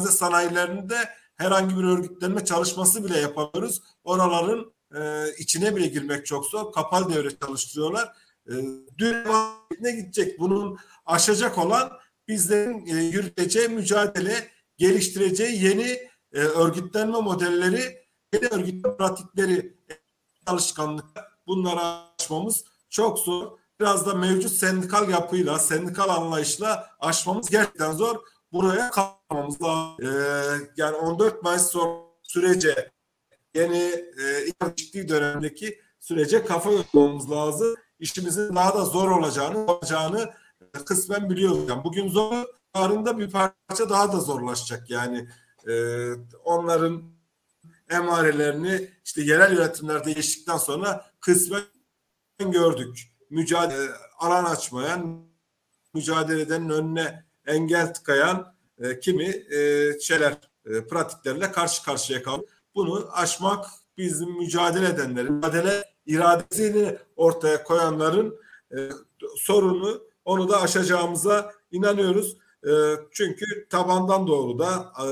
sanayilerinde herhangi bir örgütlenme çalışması bile yapamıyoruz. Oraların e, içine bile girmek çok zor. Kapalı devre çalıştırıyorlar. E, dün ne gidecek? Bunun aşacak olan bizlerin e, yürüteceği mücadele, geliştireceği yeni e, örgütlenme modelleri, yeni örgütlenme pratikleri, alışkanlıklar bunları aşmamız çok zor. Biraz da mevcut sendikal yapıyla, sendikal anlayışla aşmamız gerçekten zor. Buraya kalmamız lazım. Ee, yani 14 Mayıs sürece yeni e, ilk dönemdeki sürece kafa yormamız lazım. İşimizin daha da zor olacağını, olacağını kısmen biliyoruz. Yani bugün zor, yarın da bir parça daha da zorlaşacak. Yani e, onların emarelerini işte yerel yönetimlerde geçtikten sonra kısmen gördük. Mücadele alan açmayan, mücadeleden önüne engel tıkayan e, kimi e, şeyler e, pratiklerle karşı karşıya kaldık. Bunu aşmak bizim mücadele edenlerin, mücadele iradesini ortaya koyanların e, sorunu onu da aşacağımıza inanıyoruz. E, çünkü tabandan doğru da e,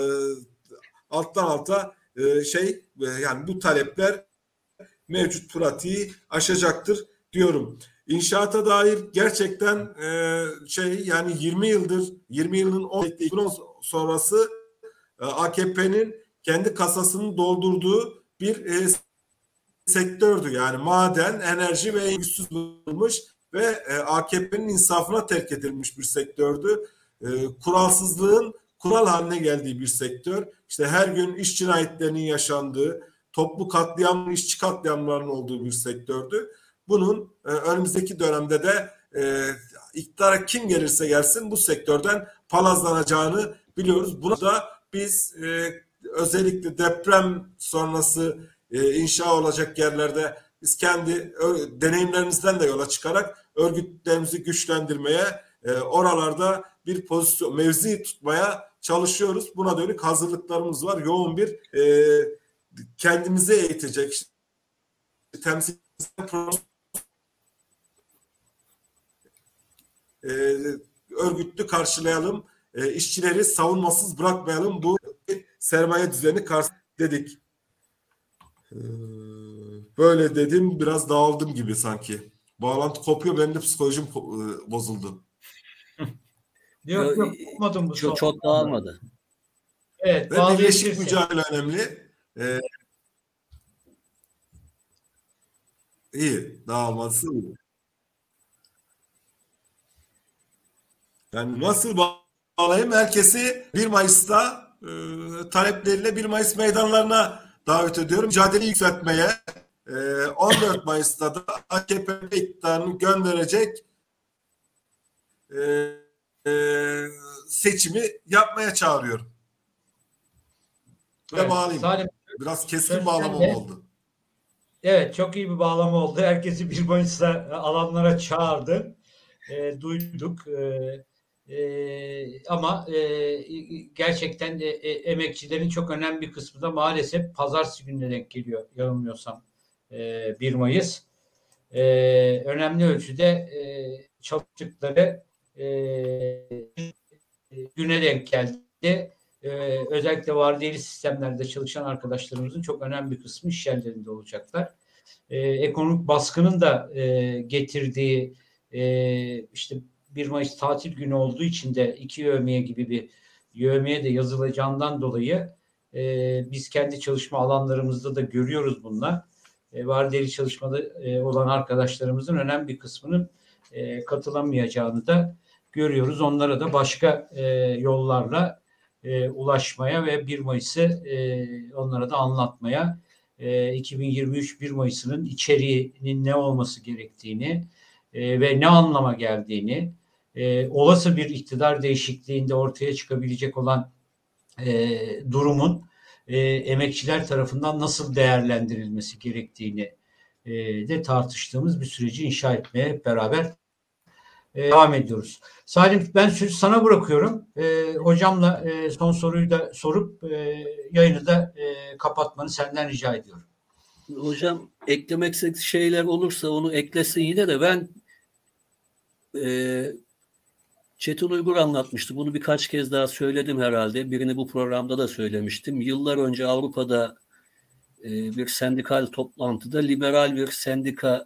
alttan alta e, şey e, yani bu talepler mevcut pratiği aşacaktır diyorum. İnşaata dair gerçekten e, şey yani 20 yıldır 20 yılın 10 sonrası e, AKP'nin kendi kasasını doldurduğu bir e, sektördü. Yani maden, enerji ve güçsüz bulunmuş ve e, AKP'nin insafına terk edilmiş bir sektördü. E, kuralsızlığın kural haline geldiği bir sektör. İşte her gün iş cinayetlerinin yaşandığı, toplu katliam, işçi katliamlarının olduğu bir sektördü. Bunun e, önümüzdeki dönemde de e, iktidara kim gelirse gelsin bu sektörden palazlanacağını biliyoruz. Bunu da biz e, özellikle deprem sonrası e, inşa olacak yerlerde biz kendi deneyimlerimizden de yola çıkarak örgütlerimizi güçlendirmeye, e, oralarda bir pozisyon, mevzi tutmaya çalışıyoruz. Buna dönük hazırlıklarımız var. Yoğun bir e, kendimizi eğitecek, temsil e, örgütlü karşılayalım. E, işçileri savunmasız bırakmayalım. Bu sermaye düzeni karşı dedik. E, böyle dedim biraz dağıldım gibi sanki. Bağlantı kopuyor benim de psikolojim e, bozuldu. *laughs* Yok yok kopmadım bu çok, çok dağılmadı. Evet. Ve birleşik mücadele önemli. Ee, iyi. Dağılması iyi. Yani nasıl bağlayayım? Herkesi 1 Mayıs'ta e, talepleriyle 1 Mayıs meydanlarına davet ediyorum. Mücadeleyi yükseltmeye e, 14 *laughs* Mayıs'ta da AKP iktidarını gönderecek e, e, seçimi yapmaya çağırıyorum. Evet, bağlayayım. Salim, Biraz keskin bağlama de, oldu. Evet çok iyi bir bağlama oldu. Herkesi 1 Mayıs'ta alanlara çağırdı. E, duyduk. E, e, ama e, gerçekten e, emekçilerin çok önemli bir kısmı da maalesef pazartesi gününe denk geliyor yanılmıyorsam e, 1 Mayıs. E, önemli ölçüde e, çalıştıkları e, güne denk geldi. E, özellikle vardiyeli sistemlerde çalışan arkadaşlarımızın çok önemli bir kısmı iş yerlerinde olacaklar. E, ekonomik baskının da e, getirdiği e, işte 1 Mayıs tatil günü olduğu için de iki yövmeye gibi bir yövmeye de yazılacağından dolayı e, biz kendi çalışma alanlarımızda da görüyoruz bunlar. E, vardiyeli çalışmada e, olan arkadaşlarımızın önemli bir kısmının e, katılamayacağını da görüyoruz. Onlara da başka e, yollarla e, ulaşmaya ve 1 Mayıs'ı e, onlara da anlatmaya e, 2023 1 Mayıs'ının içeriğinin ne olması gerektiğini e, ve ne anlama geldiğini, e, olası bir iktidar değişikliğinde ortaya çıkabilecek olan e, durumun e, emekçiler tarafından nasıl değerlendirilmesi gerektiğini e, de tartıştığımız bir süreci inşa etmeye beraber e, devam ediyoruz. Salim ben sözü sana bırakıyorum. E, hocamla e, son soruyu da sorup e, yayını da e, kapatmanı senden rica ediyorum. Hocam eklemek şeyler olursa onu eklesin yine de ben e, Çetin Uygur anlatmıştı. Bunu birkaç kez daha söyledim herhalde. Birini bu programda da söylemiştim. Yıllar önce Avrupa'da e, bir sendikal toplantıda liberal bir sendika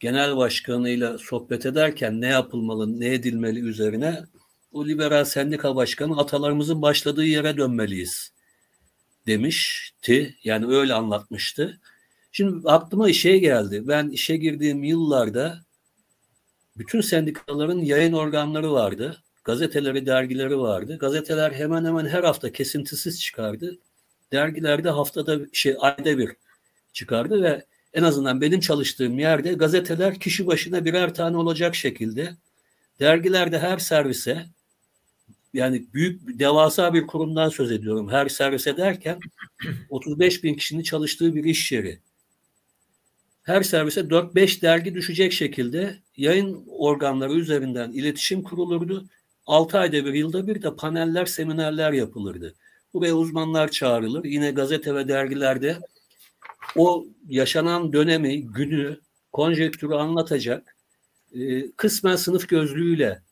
genel başkanıyla sohbet ederken ne yapılmalı, ne edilmeli üzerine o liberal sendika başkanı atalarımızın başladığı yere dönmeliyiz demişti. Yani öyle anlatmıştı. Şimdi aklıma işe geldi. Ben işe girdiğim yıllarda bütün sendikaların yayın organları vardı. Gazeteleri, dergileri vardı. Gazeteler hemen hemen her hafta kesintisiz çıkardı. Dergilerde haftada şey ayda bir çıkardı ve en azından benim çalıştığım yerde gazeteler kişi başına birer tane olacak şekilde dergilerde her servise yani büyük devasa bir kurumdan söz ediyorum. Her servise derken *clears throat* 35 bin kişinin çalıştığı bir iş yeri. Her servise 4-5 dergi düşecek şekilde yayın organları üzerinden iletişim kurulurdu. 6 ayda bir, yılda bir de paneller, seminerler yapılırdı. Buraya uzmanlar çağrılır. Yine gazete ve dergilerde o yaşanan dönemi, günü, konjektürü anlatacak e, kısmen sınıf gözlüğüyle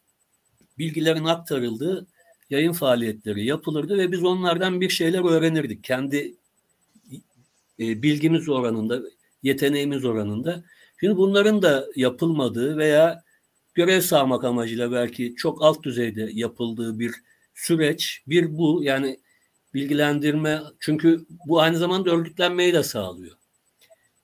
bilgilerin aktarıldığı yayın faaliyetleri yapılırdı ve biz onlardan bir şeyler öğrenirdik. Kendi e, bilgimiz oranında, yeteneğimiz oranında. Şimdi bunların da yapılmadığı veya görev sağlamak amacıyla belki çok alt düzeyde yapıldığı bir süreç. Bir bu yani bilgilendirme çünkü bu aynı zamanda örgütlenmeyi de sağlıyor.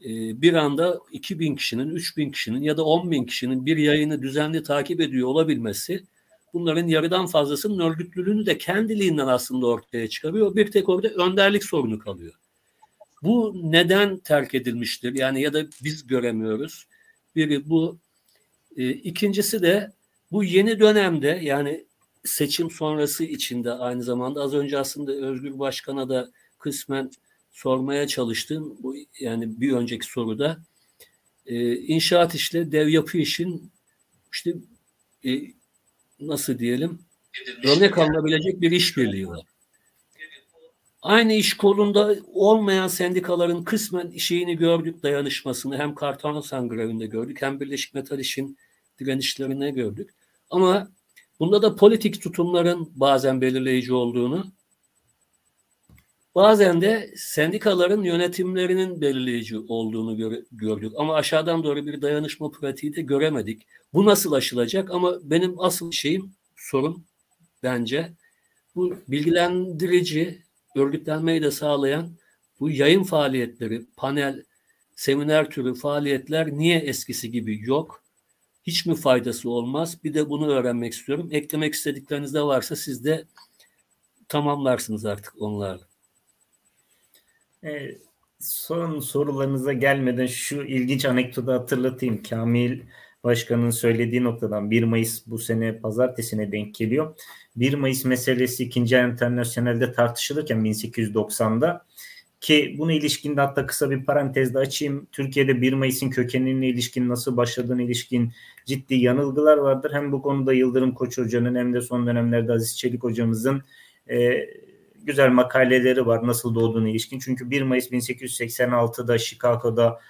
Ee, bir anda 2000 kişinin, 3000 kişinin ya da 10 bin kişinin bir yayını düzenli takip ediyor olabilmesi bunların yarıdan fazlasının örgütlülüğünü de kendiliğinden aslında ortaya çıkarıyor. Bir tek orada önderlik sorunu kalıyor. Bu neden terk edilmiştir? Yani ya da biz göremiyoruz. Biri bu. E, ikincisi de bu yeni dönemde yani seçim sonrası içinde aynı zamanda az önce aslında Özgür Başkan'a da kısmen sormaya çalıştım. Bu yani bir önceki soruda e, inşaat işle dev yapı işin işte e, nasıl diyelim örnek alınabilecek bir işbirliği var. Aynı iş kolunda olmayan sendikaların kısmen şeyini gördük dayanışmasını hem Kartansan grevinde gördük hem Birleşik Metal İş'in direnişlerine gördük. Ama bunda da politik tutumların bazen belirleyici olduğunu bazen de sendikaların yönetimlerinin belirleyici olduğunu gördük. Ama aşağıdan doğru bir dayanışma pratiği de göremedik. Bu nasıl aşılacak? Ama benim asıl şeyim sorun bence bu bilgilendirici örgütlenmeyi de sağlayan bu yayın faaliyetleri, panel, seminer türü faaliyetler niye eskisi gibi yok? Hiç mi faydası olmaz? Bir de bunu öğrenmek istiyorum. Eklemek istedikleriniz de varsa siz de tamamlarsınız artık onlarla. E, son sorularınıza gelmeden şu ilginç anekdotu hatırlatayım. Kamil Başkan'ın söylediği noktadan 1 Mayıs bu sene pazartesine denk geliyor. 1 Mayıs meselesi 2. Internasyonel'de tartışılırken 1890'da ki buna ilişkin de hatta kısa bir parantezde açayım. Türkiye'de 1 Mayıs'ın kökenine ilişkin nasıl başladığına ilişkin ciddi yanılgılar vardır. Hem bu konuda Yıldırım Koç Hoca'nın hem de son dönemlerde Aziz Çelik Hocamızın e, güzel makaleleri var nasıl doğduğuna ilişkin. Çünkü 1 Mayıs 1886'da Chicago'da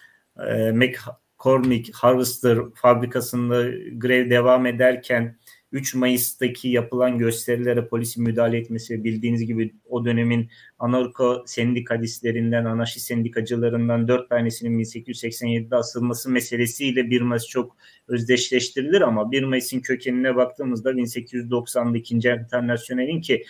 e, McCormick Harvester fabrikasında grev devam ederken 3 Mayıs'taki yapılan gösterilere polisin müdahale etmesi bildiğiniz gibi o dönemin anarko sendikalistlerinden, anarşist sendikacılarından 4 tanesinin 1887'de asılması meselesiyle 1 Mayıs çok özdeşleştirilir ama 1 Mayıs'ın kökenine baktığımızda 1892. Internasyonel'in ki e,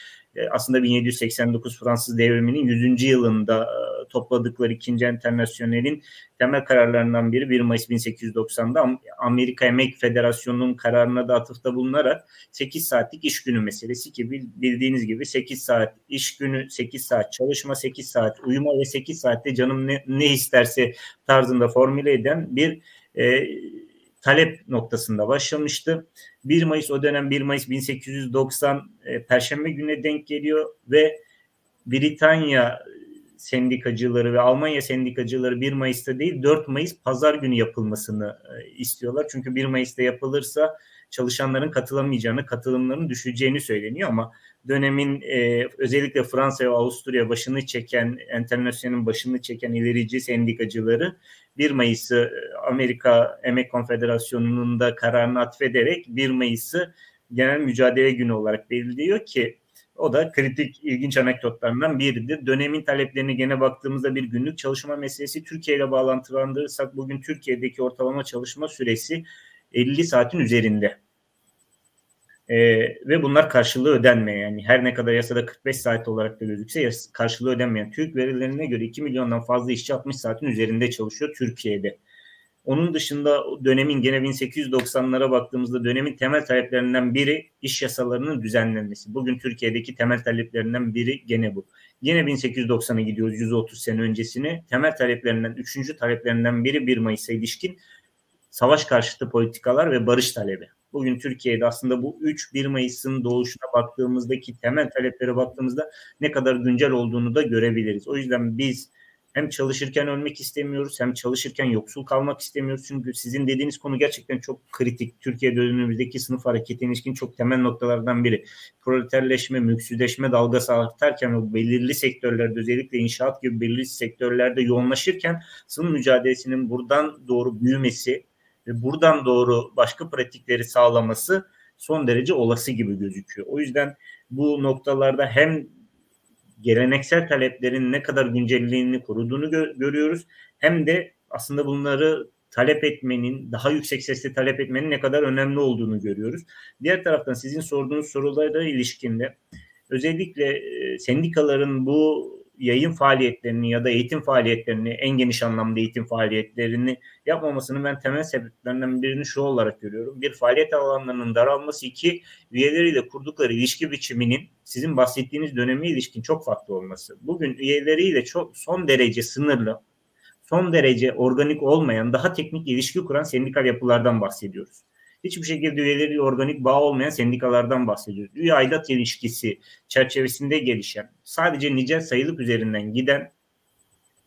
aslında 1789 Fransız devriminin 100. yılında e, topladıkları ikinci internasyonelin temel kararlarından biri 1 Mayıs 1890'da Amerika Emek Federasyonu'nun kararına da atıfta bulunarak 8 saatlik iş günü meselesi ki bildiğiniz gibi 8 saat iş günü, 8 saat çalışma, 8 saat uyuma ve 8 saatte canım ne, ne isterse tarzında formüle eden bir e, talep noktasında başlamıştı. 1 Mayıs o dönem 1 Mayıs 1890 e, Perşembe gününe denk geliyor ve Britanya sendikacıları ve Almanya sendikacıları 1 Mayıs'ta değil 4 Mayıs pazar günü yapılmasını e, istiyorlar. Çünkü 1 Mayıs'ta yapılırsa çalışanların katılamayacağını, katılımların düşeceğini söyleniyor ama dönemin e, özellikle Fransa ve Avusturya başını çeken, internasyonun başını çeken ilerici sendikacıları 1 Mayıs'ı e, Amerika Emek Konfederasyonu'nun da kararını atfederek 1 Mayıs'ı genel mücadele günü olarak belirliyor ki o da kritik ilginç anekdotlarından biridir. Dönemin taleplerine gene baktığımızda bir günlük çalışma meselesi Türkiye ile bağlantılandırırsak bugün Türkiye'deki ortalama çalışma süresi 50 saatin üzerinde. E, ve bunlar karşılığı ödenmeyen yani her ne kadar yasada 45 saat olarak da gözükse karşılığı ödenmeyen TÜİK verilerine göre 2 milyondan fazla işçi 60 saatin üzerinde çalışıyor Türkiye'de. Onun dışında dönemin gene 1890'lara baktığımızda dönemin temel taleplerinden biri iş yasalarının düzenlenmesi. Bugün Türkiye'deki temel taleplerinden biri gene bu. Yine 1890'a gidiyoruz 130 sene öncesine. Temel taleplerinden, üçüncü taleplerinden biri 1 Mayıs'a ilişkin savaş karşıtı politikalar ve barış talebi. Bugün Türkiye'de aslında bu 3 1 Mayıs'ın doğuşuna baktığımızdaki temel taleplere baktığımızda ne kadar güncel olduğunu da görebiliriz. O yüzden biz hem çalışırken ölmek istemiyoruz hem çalışırken yoksul kalmak istemiyoruz. Çünkü sizin dediğiniz konu gerçekten çok kritik. Türkiye dönemimizdeki sınıf hareketi ilişkin çok temel noktalardan biri. Proleterleşme, mülksüzleşme dalgası artarken o belirli sektörlerde özellikle inşaat gibi belirli sektörlerde yoğunlaşırken sınıf mücadelesinin buradan doğru büyümesi ve buradan doğru başka pratikleri sağlaması son derece olası gibi gözüküyor. O yüzden bu noktalarda hem geleneksel taleplerin ne kadar güncelliğini koruduğunu gö- görüyoruz hem de aslında bunları talep etmenin, daha yüksek sesle talep etmenin ne kadar önemli olduğunu görüyoruz. Diğer taraftan sizin sorduğunuz sorulara ilişkinde özellikle sendikaların bu yayın faaliyetlerini ya da eğitim faaliyetlerini en geniş anlamda eğitim faaliyetlerini yapmamasının ben temel sebeplerinden birini şu olarak görüyorum. Bir faaliyet alanlarının daralması, iki üyeleriyle kurdukları ilişki biçiminin sizin bahsettiğiniz döneme ilişkin çok farklı olması. Bugün üyeleriyle çok son derece sınırlı, son derece organik olmayan, daha teknik ilişki kuran sendikal yapılardan bahsediyoruz hiçbir şekilde üyeleri organik bağ olmayan sendikalardan bahsediyoruz. Üye aidat ilişkisi çerçevesinde gelişen, sadece nicel sayılıp üzerinden giden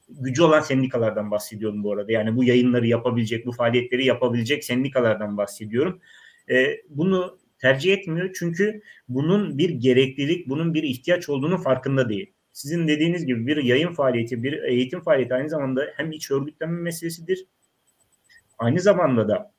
gücü olan sendikalardan bahsediyorum bu arada. Yani bu yayınları yapabilecek, bu faaliyetleri yapabilecek sendikalardan bahsediyorum. Ee, bunu tercih etmiyor çünkü bunun bir gereklilik, bunun bir ihtiyaç olduğunu farkında değil. Sizin dediğiniz gibi bir yayın faaliyeti, bir eğitim faaliyeti aynı zamanda hem iç örgütlenme meselesidir. Aynı zamanda da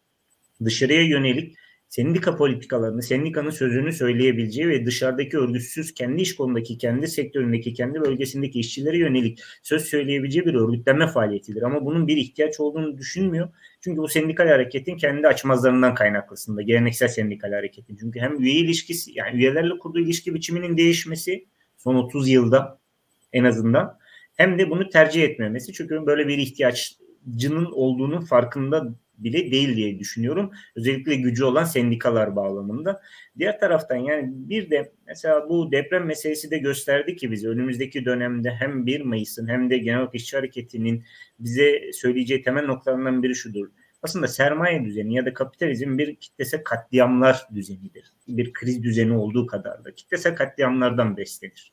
dışarıya yönelik sendika politikalarını, sendikanın sözünü söyleyebileceği ve dışarıdaki örgütsüz kendi iş konudaki, kendi sektöründeki, kendi bölgesindeki işçilere yönelik söz söyleyebileceği bir örgütlenme faaliyetidir. Ama bunun bir ihtiyaç olduğunu düşünmüyor. Çünkü bu sendikal hareketin kendi açmazlarından kaynaklısında, geleneksel sendikal hareketin. Çünkü hem üye ilişkisi, yani üyelerle kurduğu ilişki biçiminin değişmesi son 30 yılda en azından hem de bunu tercih etmemesi. Çünkü böyle bir ihtiyaçcının olduğunun farkında bile değil diye düşünüyorum. Özellikle gücü olan sendikalar bağlamında. Diğer taraftan yani bir de mesela bu deprem meselesi de gösterdi ki bize önümüzdeki dönemde hem 1 Mayıs'ın hem de Genel İşçi Hareketi'nin bize söyleyeceği temel noktalarından biri şudur. Aslında sermaye düzeni ya da kapitalizm bir kitlesel katliamlar düzenidir. Bir kriz düzeni olduğu kadar da kitlesel katliamlardan beslenir.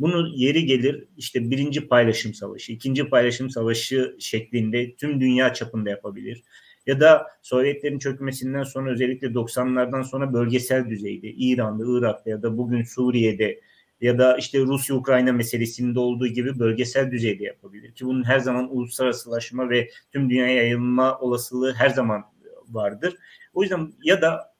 Bunu yeri gelir işte birinci paylaşım savaşı, ikinci paylaşım savaşı şeklinde tüm dünya çapında yapabilir ya da Sovyetlerin çökmesinden sonra özellikle 90'lardan sonra bölgesel düzeyde İran'da, Irak'ta ya da bugün Suriye'de ya da işte Rusya-Ukrayna meselesinde olduğu gibi bölgesel düzeyde yapabilir. Ki bunun her zaman uluslararasılaşma ve tüm dünyaya yayılma olasılığı her zaman vardır. O yüzden ya da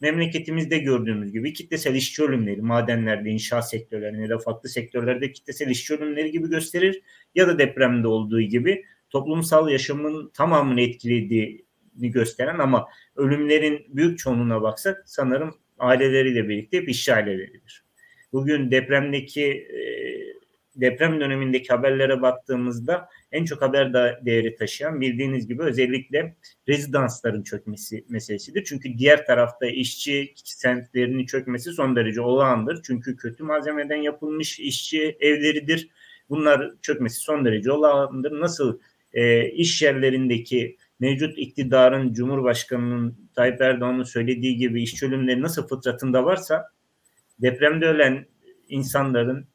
memleketimizde gördüğümüz gibi kitlesel işçi ölümleri madenlerde, inşaat sektörlerinde ya da farklı sektörlerde kitlesel işçi ölümleri gibi gösterir ya da depremde olduğu gibi toplumsal yaşamın tamamını etkilediği gösteren ama ölümlerin büyük çoğunluğuna baksak sanırım aileleriyle birlikte hep işçi aileleridir. bugün depremdeki e, deprem dönemindeki haberlere baktığımızda en çok haber değeri taşıyan bildiğiniz gibi özellikle rezidansların çökmesi meselesidir. Çünkü diğer tarafta işçi sentlerinin çökmesi son derece olağandır. Çünkü kötü malzemeden yapılmış işçi evleridir. Bunlar çökmesi son derece olağandır. Nasıl e, iş yerlerindeki mevcut iktidarın Cumhurbaşkanı'nın Tayyip Erdoğan'ın söylediği gibi işçi ölümleri nasıl fıtratında varsa depremde ölen insanların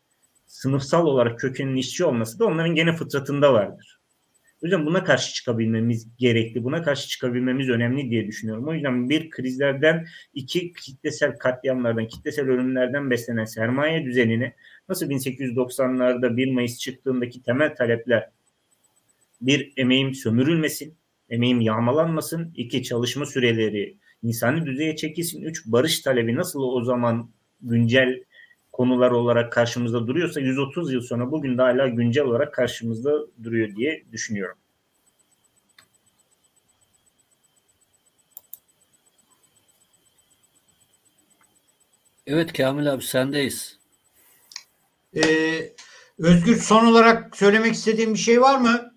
sınıfsal olarak kökenin işçi olması da onların gene fıtratında vardır. O yüzden buna karşı çıkabilmemiz gerekli. Buna karşı çıkabilmemiz önemli diye düşünüyorum. O yüzden bir krizlerden, iki kitlesel katliamlardan, kitlesel ölümlerden beslenen sermaye düzenini nasıl 1890'larda 1 Mayıs çıktığındaki temel talepler bir emeğim sömürülmesin, emeğim yağmalanmasın, iki çalışma süreleri insani düzeye çekilsin, üç barış talebi nasıl o zaman güncel konular olarak karşımızda duruyorsa 130 yıl sonra bugün de hala güncel olarak karşımızda duruyor diye düşünüyorum. Evet Kamil abi sendeyiz. Ee, Özgür son olarak söylemek istediğin bir şey var mı?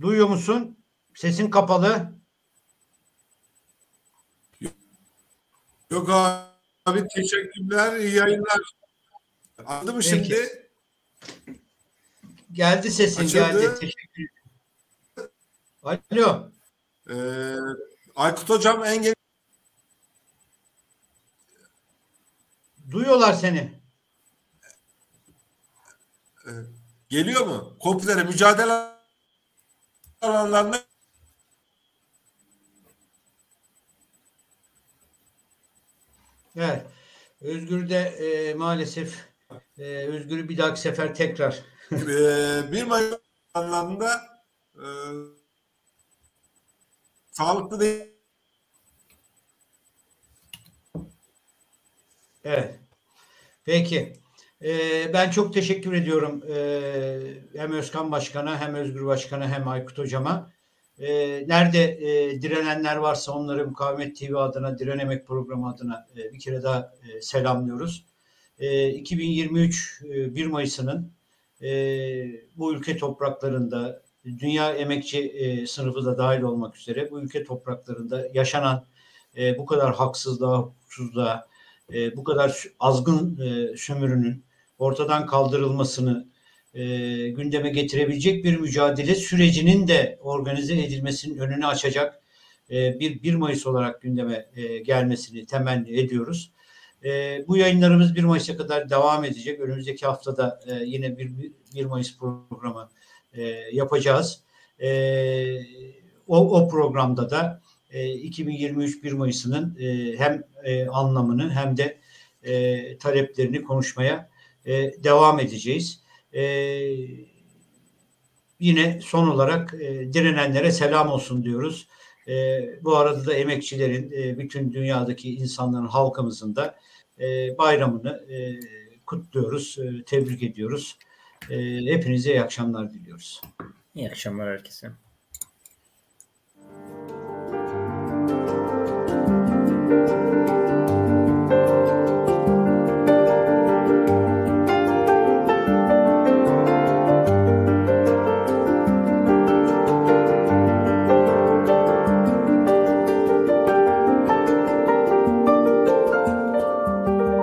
Duyuyor musun? Sesin kapalı. Yok abi teşekkürler. iyi yayınlar. Anladın mı Peki. şimdi? Geldi sesin Açıldı. geldi. Teşekkür ederim. Alo. Ee, Aykut Hocam en geniş Duyuyorlar seni. geliyor mu? Kopilere mücadele alanlarına Evet. Özgür de e, maalesef e, Özgür'ü bir dahaki sefer tekrar Ee, bir Mayıs anlamda e, sağlıklı değil. Evet. Peki. Ee, ben çok teşekkür ediyorum ee, hem Özkan Başkan'a hem Özgür Başkan'a hem Aykut Hocam'a. Ee, nerede e, direnenler varsa onları Mukavemet TV adına, Direnemek programı adına e, bir kere daha e, selamlıyoruz. E, 2023 e, 1 Mayıs'ının e, bu ülke topraklarında, dünya emekçi e, sınıfı da dahil olmak üzere bu ülke topraklarında yaşanan e, bu kadar haksızlığa, hukuksuzluğa, e, bu kadar azgın e, sömürünün ortadan kaldırılmasını e, gündeme getirebilecek bir mücadele sürecinin de organize edilmesinin önünü açacak e, bir 1 Mayıs olarak gündeme e, gelmesini temenni ediyoruz. E, bu yayınlarımız 1 Mayıs'a kadar devam edecek. Önümüzdeki haftada e, yine bir 1 Mayıs programı e, yapacağız. E, o, o programda da e, 2023 1 Mayıs'ının e, hem e, anlamını hem de e, taleplerini konuşmaya e, devam edeceğiz. Ee, yine son olarak e, direnenlere selam olsun diyoruz. E, bu arada da emekçilerin, e, bütün dünyadaki insanların, halkımızın da e, bayramını e, kutluyoruz, e, tebrik ediyoruz. E, hepinize iyi akşamlar diliyoruz. İyi akşamlar herkese.